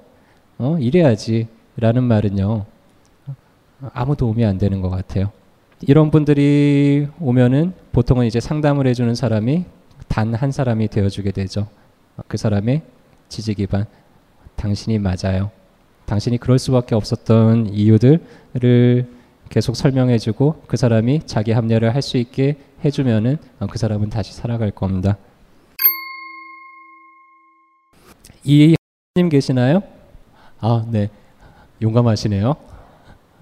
어, 이래야지.라는 말은요. 아무 도움이 안 되는 것 같아요. 이런 분들이 오면은 보통은 이제 상담을 해주는 사람이 단 한 사람이 되어주게 되죠. 그 사람의 지지 기반. 당신이 맞아요. 당신이 그럴 수밖에 없었던 이유들을 계속 설명해주고 그 사람이 자기 합리화를 할 수 있게 해주면은 그 사람은 다시 살아갈 겁니다. 이 님 계시나요? 아, 네. 용감하시네요.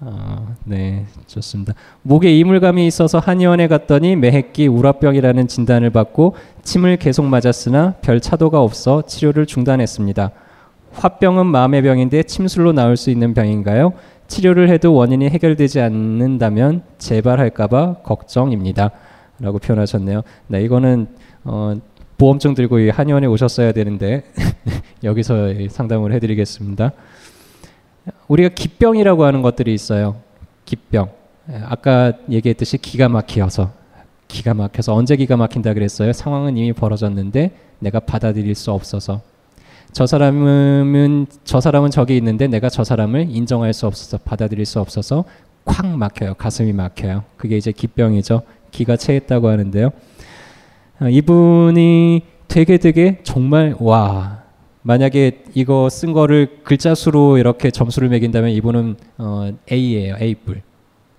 아, 네, 좋습니다. 목에 이물감이 있어서 한의원에 갔더니 매핵기 우라병이라는 진단을 받고 침을 계속 맞았으나 별 차도가 없어 치료를 중단했습니다. 화병은 마음의 병인데 침술로 나올 수 있는 병인가요? 치료를 해도 원인이 해결되지 않는다면 재발할까봐 걱정입니다. 라고 표현하셨네요. 네, 이거는 어, 보험증 들고 한의원에 오셨어야 되는데 [laughs] 여기서 상담을 해드리겠습니다. 우리가 기병이라고 하는 것들이 있어요. 기병. 아까 얘기했듯이 기가 막혀서 기가 막혀서 언제 기가 막힌다 그랬어요? 상황은 이미 벌어졌는데 내가 받아들일 수 없어서 저 사람은 저 사람은 저기 있는데 내가 저 사람을 인정할 수 없어서 받아들일 수 없어서 콱 막혀요. 가슴이 막혀요. 그게 이제 기병이죠. 기가 채했다고 하는데요. 이분이 되게 되게 정말 와 만약에 이거 쓴 거를 글자 수로 이렇게 점수를 매긴다면 이분은 어, A예요. A 뿔.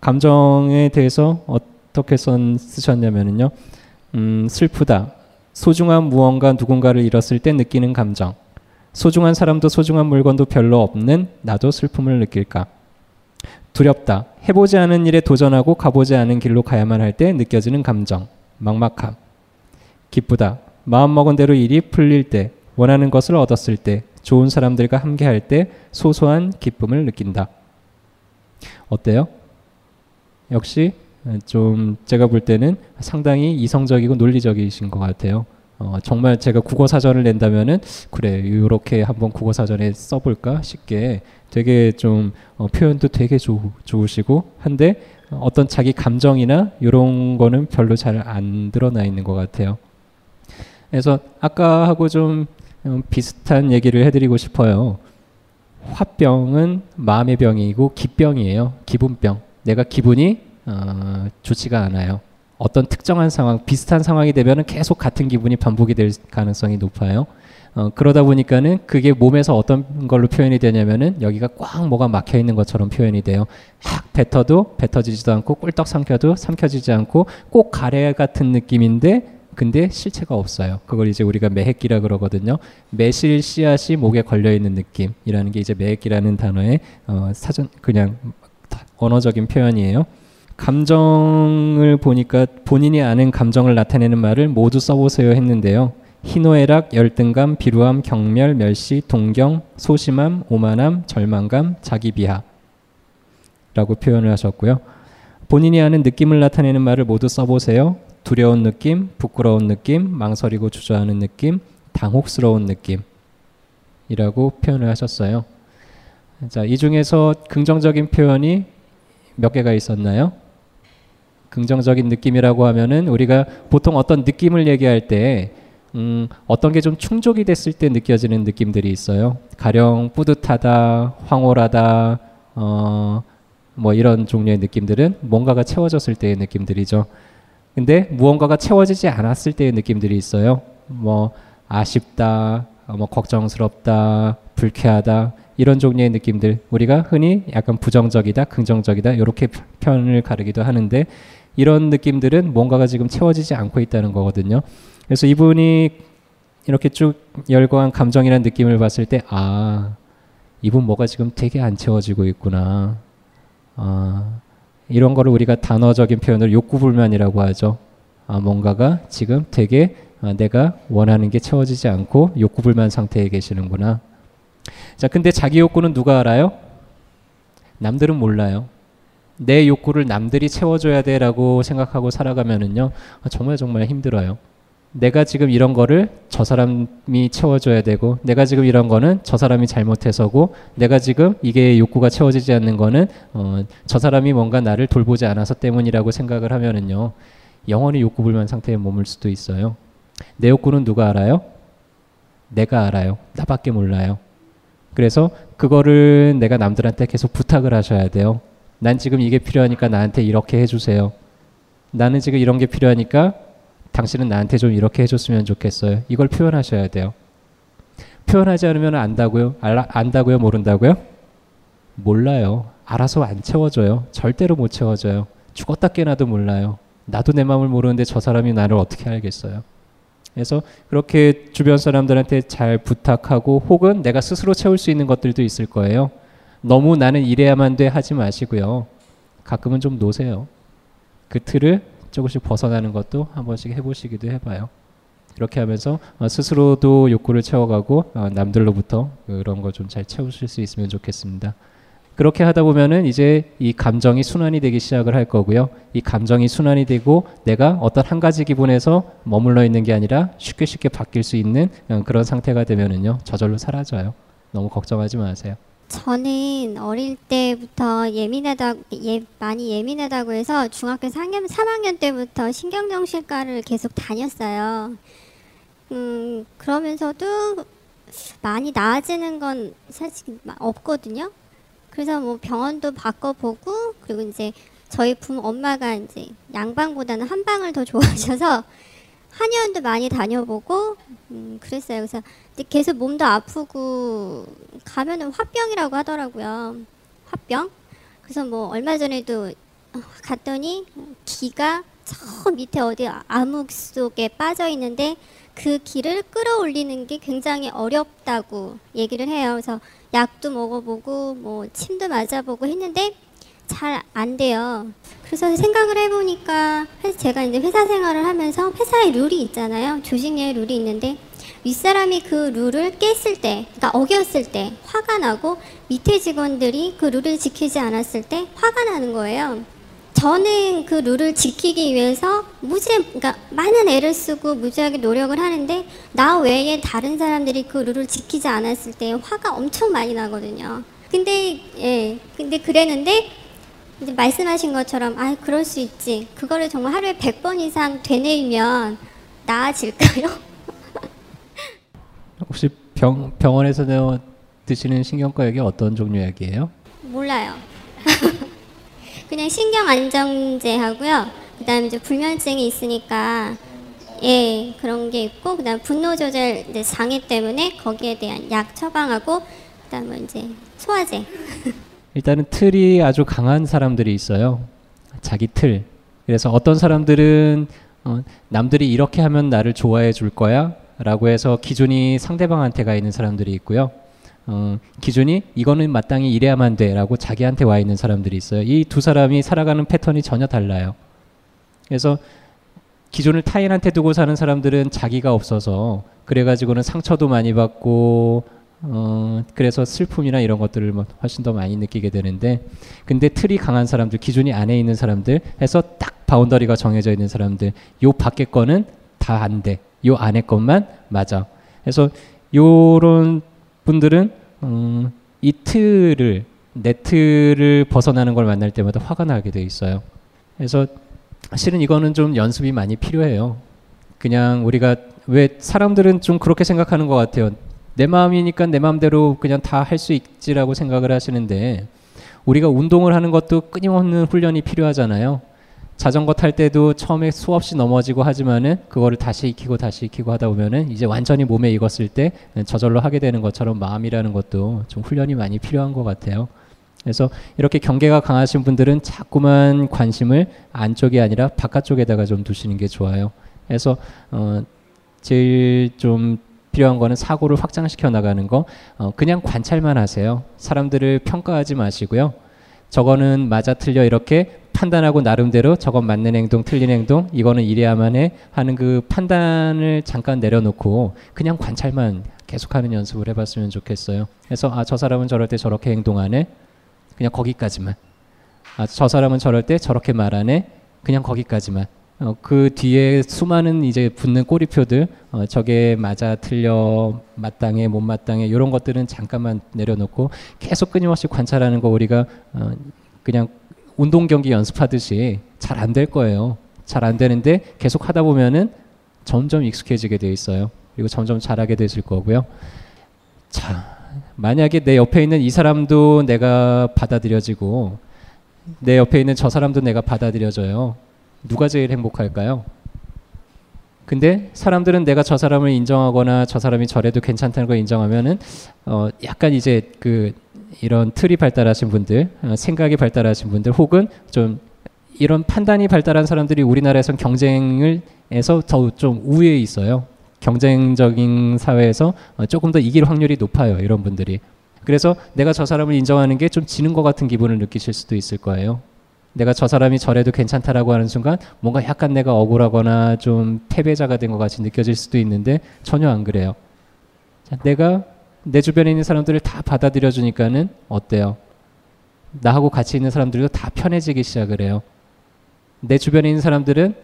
감정에 대해서 어떻게 선 쓰셨냐면은요. 음, 슬프다. 소중한 무언가 누군가를 잃었을 때 느끼는 감정. 소중한 사람도 소중한 물건도 별로 없는 나도 슬픔을 느낄까. 두렵다. 해보지 않은 일에 도전하고 가보지 않은 길로 가야만 할 때 느껴지는 감정. 막막함. 기쁘다. 마음먹은 대로 일이 풀릴 때, 원하는 것을 얻었을 때, 좋은 사람들과 함께할 때 소소한 기쁨을 느낀다. 어때요? 역시 좀 제가 볼 때는 상당히 이성적이고 논리적이신 것 같아요. 어, 정말 제가 국어 사전을 낸다면은 그래 이렇게 한번 국어 사전에 써볼까 싶게 되게 좀 어, 표현도 되게 좋, 좋으시고 한데 어떤 자기 감정이나 이런 거는 별로 잘 안 드러나 있는 것 같아요. 그래서 아까하고 좀 비슷한 얘기를 해드리고 싶어요. 화병은 마음의 병이고 기병이에요. 기분병. 내가 기분이 어, 좋지가 않아요. 어떤 특정한 상황, 비슷한 상황이 되면 계속 같은 기분이 반복이 될 가능성이 높아요. 어, 그러다 보니까는 그게 몸에서 어떤 걸로 표현이 되냐면은 여기가 꽉 뭐가 막혀 있는 것처럼 표현이 돼요. 확 뱉어도 뱉어지지도 않고 꿀떡 삼켜도 삼켜지지 않고 꼭 가래 같은 느낌인데 근데 실체가 없어요. 그걸 이제 우리가 매핵기라 그러거든요. 매실 씨앗이 목에 걸려 있는 느낌이라는 게 이제 매핵기라는 단어의 어, 사전 그냥 언어적인 표현이에요. 감정을 보니까 본인이 아는 감정을 나타내는 말을 모두 써보세요 했는데요. 희노애락, 열등감, 비루함, 경멸, 멸시, 동경, 소심함, 오만함, 절망감, 자기비하 라고 표현을 하셨고요. 본인이 아는 느낌을 나타내는 말을 모두 써보세요. 두려운 느낌, 부끄러운 느낌, 망설이고 주저하는 느낌, 당혹스러운 느낌이라고 표현을 하셨어요. 자, 이 중에서 긍정적인 표현이 몇 개가 있었나요? 긍정적인 느낌이라고 하면은 우리가 보통 어떤 느낌을 얘기할 때 음, 어떤 게 좀 충족이 됐을 때 느껴지는 느낌들이 있어요. 가령 뿌듯하다, 황홀하다, 어, 뭐 이런 종류의 느낌들은 뭔가가 채워졌을 때의 느낌들이죠. 근데 무언가가 채워지지 않았을 때의 느낌들이 있어요. 뭐 아쉽다, 뭐 걱정스럽다, 불쾌하다 이런 종류의 느낌들 우리가 흔히 약간 부정적이다, 긍정적이다 이렇게 표현을 가르기도 하는데 이런 느낌들은 뭔가가 지금 채워지지 않고 있다는 거거든요. 그래서 이분이 이렇게 쭉 열거한 감정이라는 느낌을 봤을 때, 아, 이분 뭐가 지금 되게 안 채워지고 있구나. 아, 이런 거를 우리가 단어적인 표현을 욕구불만이라고 하죠. 아, 뭔가가 지금 되게 아, 내가 원하는 게 채워지지 않고 욕구불만 상태에 계시는구나. 자, 근데 자기 욕구는 누가 알아요? 남들은 몰라요. 내 욕구를 남들이 채워줘야 돼라고 생각하고 살아가면은요, 아, 정말 정말 힘들어요. 내가 지금 이런 거를 저 사람이 채워줘야 되고 내가 지금 이런 거는 저 사람이 잘못해서고 내가 지금 이게 욕구가 채워지지 않는 거는 어, 저 사람이 뭔가 나를 돌보지 않아서 때문이라고 생각을 하면은요 영원히 욕구 불만 상태에 머물 수도 있어요. 내 욕구는 누가 알아요? 내가 알아요. 나밖에 몰라요. 그래서 그거를 내가 남들한테 계속 부탁을 하셔야 돼요. 난 지금 이게 필요하니까 나한테 이렇게 해주세요. 나는 지금 이런 게 필요하니까 당신은 나한테 좀 이렇게 해줬으면 좋겠어요. 이걸 표현하셔야 돼요. 표현하지 않으면 안다고요? 알라, 안다고요? 모른다고요? 몰라요. 알아서 안 채워줘요. 절대로 못 채워줘요. 죽었다 깨나도 몰라요. 나도 내 마음을 모르는데 저 사람이 나를 어떻게 알겠어요? 그래서 그렇게 주변 사람들한테 잘 부탁하고 혹은 내가 스스로 채울 수 있는 것들도 있을 거예요. 너무 나는 이래야만 돼 하지 마시고요. 가끔은 좀 놓으세요. 그 틀을 조금씩 벗어나는 것도 한 번씩 해보시기도 해봐요. 이렇게 하면서 어, 스스로도 욕구를 채워가고 어, 남들로부터 그런 거 좀 잘 채우실 수 있으면 좋겠습니다. 그렇게 하다 보면은 이제 이 감정이 순환이 되기 시작을 할 거고요. 이 감정이 순환이 되고 내가 어떤 한 가지 기분에서 머물러 있는 게 아니라 쉽게 쉽게 바뀔 수 있는 어, 그런 상태가 되면은요 저절로 사라져요. 너무 걱정하지 마세요. 저는 어릴 때부터 예민하다 예, 많이 예민하다고 해서 중학교 3학년, 3학년 때부터 신경정신과를 계속 다녔어요. 음, 그러면서도 많이 나아지는 건 사실 없거든요. 그래서 뭐 병원도 바꿔보고 그리고 이제 저희 부모 엄마가 이제 양방보다는 한방을 더 좋아하셔서 한의원도 많이 다녀보고 음, 그랬어요. 그래서 계속 몸도 아프고 가면은 화병이라고 하더라고요. 화병. 그래서 뭐 얼마 전에도 갔더니 기가 저 밑에 어디 암흑 속에 빠져 있는데 그 기를 끌어올리는 게 굉장히 어렵다고 얘기를 해요. 그래서 약도 먹어보고 뭐 침도 맞아보고 했는데 잘 안 돼요. 그래서 생각을 해보니까 제가 이제 회사 생활을 하면서 회사의 룰이 있잖아요. 조직 내의 룰이 있는데 윗사람이 그 룰을 깼을 때, 그러니까 어겼을 때 화가 나고 밑에 직원들이 그 룰을 지키지 않았을 때 화가 나는 거예요. 저는 그 룰을 지키기 위해서 무지, 그러니까 많은 애를 쓰고 무지하게 노력을 하는데 나 외에 다른 사람들이 그 룰을 지키지 않았을 때 화가 엄청 많이 나거든요. 근데 예, 근데 그랬는데 이제 말씀하신 것처럼 아 그럴 수 있지. 그거를 정말 하루에 100번 이상 되뇌이면 나아질까요? [laughs] 혹시 병, 병원에서 드시는 신경과 약이 어떤 종류 약이에요? 몰라요. [laughs] 그냥 신경 안정제 하고요. 그다음에 이제 불면증이 있으니까 예 그런 게 있고 그다음 분노 조절 장애 때문에 거기에 대한 약 처방하고 그다음에 이제 소화제. [laughs] 일단은 틀이 아주 강한 사람들이 있어요. 자기 틀. 그래서 어떤 사람들은 어, 남들이 이렇게 하면 나를 좋아해 줄 거야 라고 해서 기준이 상대방한테 가 있는 사람들이 있고요. 어, 기준이 이거는 마땅히 이래야만 돼 라고 자기한테 와 있는 사람들이 있어요. 이 두 사람이 살아가는 패턴이 전혀 달라요. 그래서 기준을 타인한테 두고 사는 사람들은 자기가 없어서 그래가지고는 상처도 많이 받고 어 그래서 슬픔이나 이런 것들을 뭐 훨씬 더 많이 느끼게 되는데 근데 틀이 강한 사람들 기준이 안에 있는 사람들 해서 딱 바운더리가 정해져 있는 사람들 요 밖에 거는 다 안 돼. 요 안에 것만 맞아. 그래서 요런 분들은 음, 이 틀을 내 틀을 벗어나는 걸 만날 때마다 화가 나게 돼 있어요. 그래서 실은 이거는 좀 연습이 많이 필요해요. 그냥 우리가 왜 사람들은 좀 그렇게 생각하는 것 같아요. 내 마음이니까 내 마음대로 그냥 다 할 수 있지라고 생각을 하시는데 우리가 운동을 하는 것도 끊임없는 훈련이 필요하잖아요. 자전거 탈 때도 처음에 수없이 넘어지고 하지만은 그거를 다시 익히고 다시 익히고 하다 보면은 이제 완전히 몸에 익었을 때 저절로 하게 되는 것처럼 마음이라는 것도 좀 훈련이 많이 필요한 것 같아요. 그래서 이렇게 경계가 강하신 분들은 자꾸만 관심을 안쪽이 아니라 바깥쪽에다가 좀 두시는 게 좋아요. 그래서 어 제일 좀 필요한 거는 사고를 확장시켜 나가는 거. 어 그냥 관찰만 하세요. 사람들을 평가하지 마시고요. 저거는 맞아 틀려 이렇게 판단하고 나름대로 저건 맞는 행동 틀린 행동 이거는 이래야만 해 하는 그 판단을 잠깐 내려놓고 그냥 관찰만 계속하는 연습을 해봤으면 좋겠어요. 그래서 아 저 사람은 저럴 때 저렇게 행동하네 그냥 거기까지만 아 저 사람은 저럴 때 저렇게 말하네 그냥 거기까지만 어, 그 뒤에 수많은 이제 붙는 꼬리표들 어, 저게 맞아 틀려 마땅해 못 마땅해 이런 것들은 잠깐만 내려놓고 계속 끊임없이 관찰하는 거 우리가 어, 그냥 운동 경기 연습하듯이 잘 안 될 거예요. 잘 안 되는데 계속 하다 보면은 점점 익숙해지게 돼 있어요. 그리고 점점 잘하게 되실 거고요. 자, 만약에 내 옆에 있는 이 사람도 내가 받아들여지고 내 옆에 있는 저 사람도 내가 받아들여져요. 누가 제일 행복할까요? 근데 사람들은 내가 저 사람을 인정하거나 저 사람이 저래도 괜찮다는 걸 인정하면은 어 약간 이제 그 이런 틀이 발달하신 분들, 어, 생각이 발달하신 분들, 혹은 좀 이런 판단이 발달한 사람들이 우리나라에선 경쟁을 해서 더 좀 우위에 있어요. 경쟁적인 사회에서 어, 조금 더 이길 확률이 높아요. 이런 분들이. 그래서 내가 저 사람을 인정하는 게 좀 지는 것 같은 기분을 느끼실 수도 있을 거예요. 내가 저 사람이 저래도 괜찮다라고 하는 순간 뭔가 약간 내가 억울하거나 좀 패배자가 된 것 같이 느껴질 수도 있는데 전혀 안 그래요. 자, 내가 내 주변에 있는 사람들을 다 받아들여 주니까는 어때요? 나하고 같이 있는 사람들도 다 편해지기 시작을 해요. 내 주변에 있는 사람들은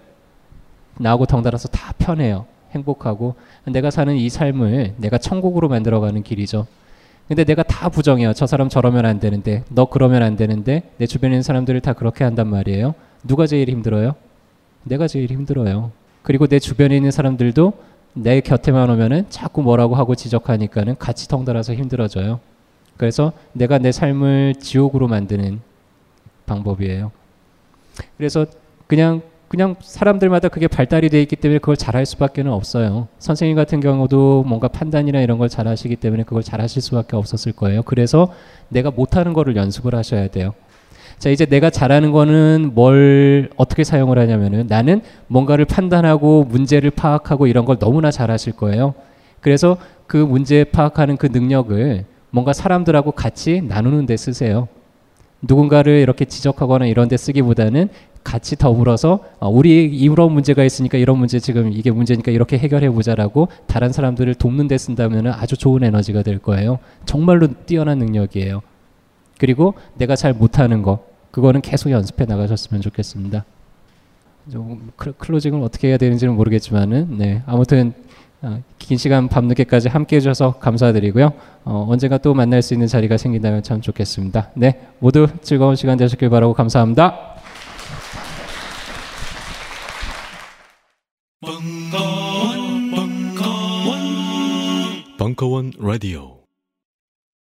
나하고 덩달아서 다 편해요. 행복하고 내가 사는 이 삶을 내가 천국으로 만들어가는 길이죠. 근데 내가 다 부정해요. 저 사람 저러면 안 되는데, 너 그러면 안 되는데, 내 주변에 있는 사람들을 다 그렇게 한단 말이에요. 누가 제일 힘들어요? 내가 제일 힘들어요. 그리고 내 주변에 있는 사람들도 내 곁에만 오면은 자꾸 뭐라고 하고 지적하니까는 같이 덩달아서 힘들어져요. 그래서 내가 내 삶을 지옥으로 만드는 방법이에요. 그래서 그냥 그냥 사람들마다 그게 발달이 돼 있기 때문에 그걸 잘할 수밖에는 없어요. 선생님 같은 경우도 뭔가 판단이나 이런 걸 잘하시기 때문에 그걸 잘하실 수밖에 없었을 거예요. 그래서 내가 못하는 거를 연습을 하셔야 돼요. 자 이제 내가 잘하는 거는 뭘 어떻게 사용을 하냐면은 나는 뭔가를 판단하고 문제를 파악하고 이런 걸 너무나 잘하실 거예요. 그래서 그 문제 파악하는 그 능력을 뭔가 사람들하고 같이 나누는 데 쓰세요. 누군가를 이렇게 지적하거나 이런 데 쓰기보다는 같이 더불어서 어, 우리 이런 문제가 있으니까 이런 문제 지금 이게 문제니까 이렇게 해결해 보자라고 다른 사람들을 돕는 데 쓴다면 아주 좋은 에너지가 될 거예요. 정말로 뛰어난 능력이에요. 그리고 내가 잘 못하는 거 그거는 계속 연습해 나가셨으면 좋겠습니다. 좀 클로징을 어떻게 해야 되는지는 모르겠지만은 네 아무튼 어, 긴 시간 밤늦게까지 함께 해주셔서 감사드리고요. 어, 언젠가 또 만날 수 있는 자리가 생긴다면 참 좋겠습니다. 네 모두 즐거운 시간 되셨길 바라고 감사합니다. 벙커원, 벙커원, 벙커원 라디오.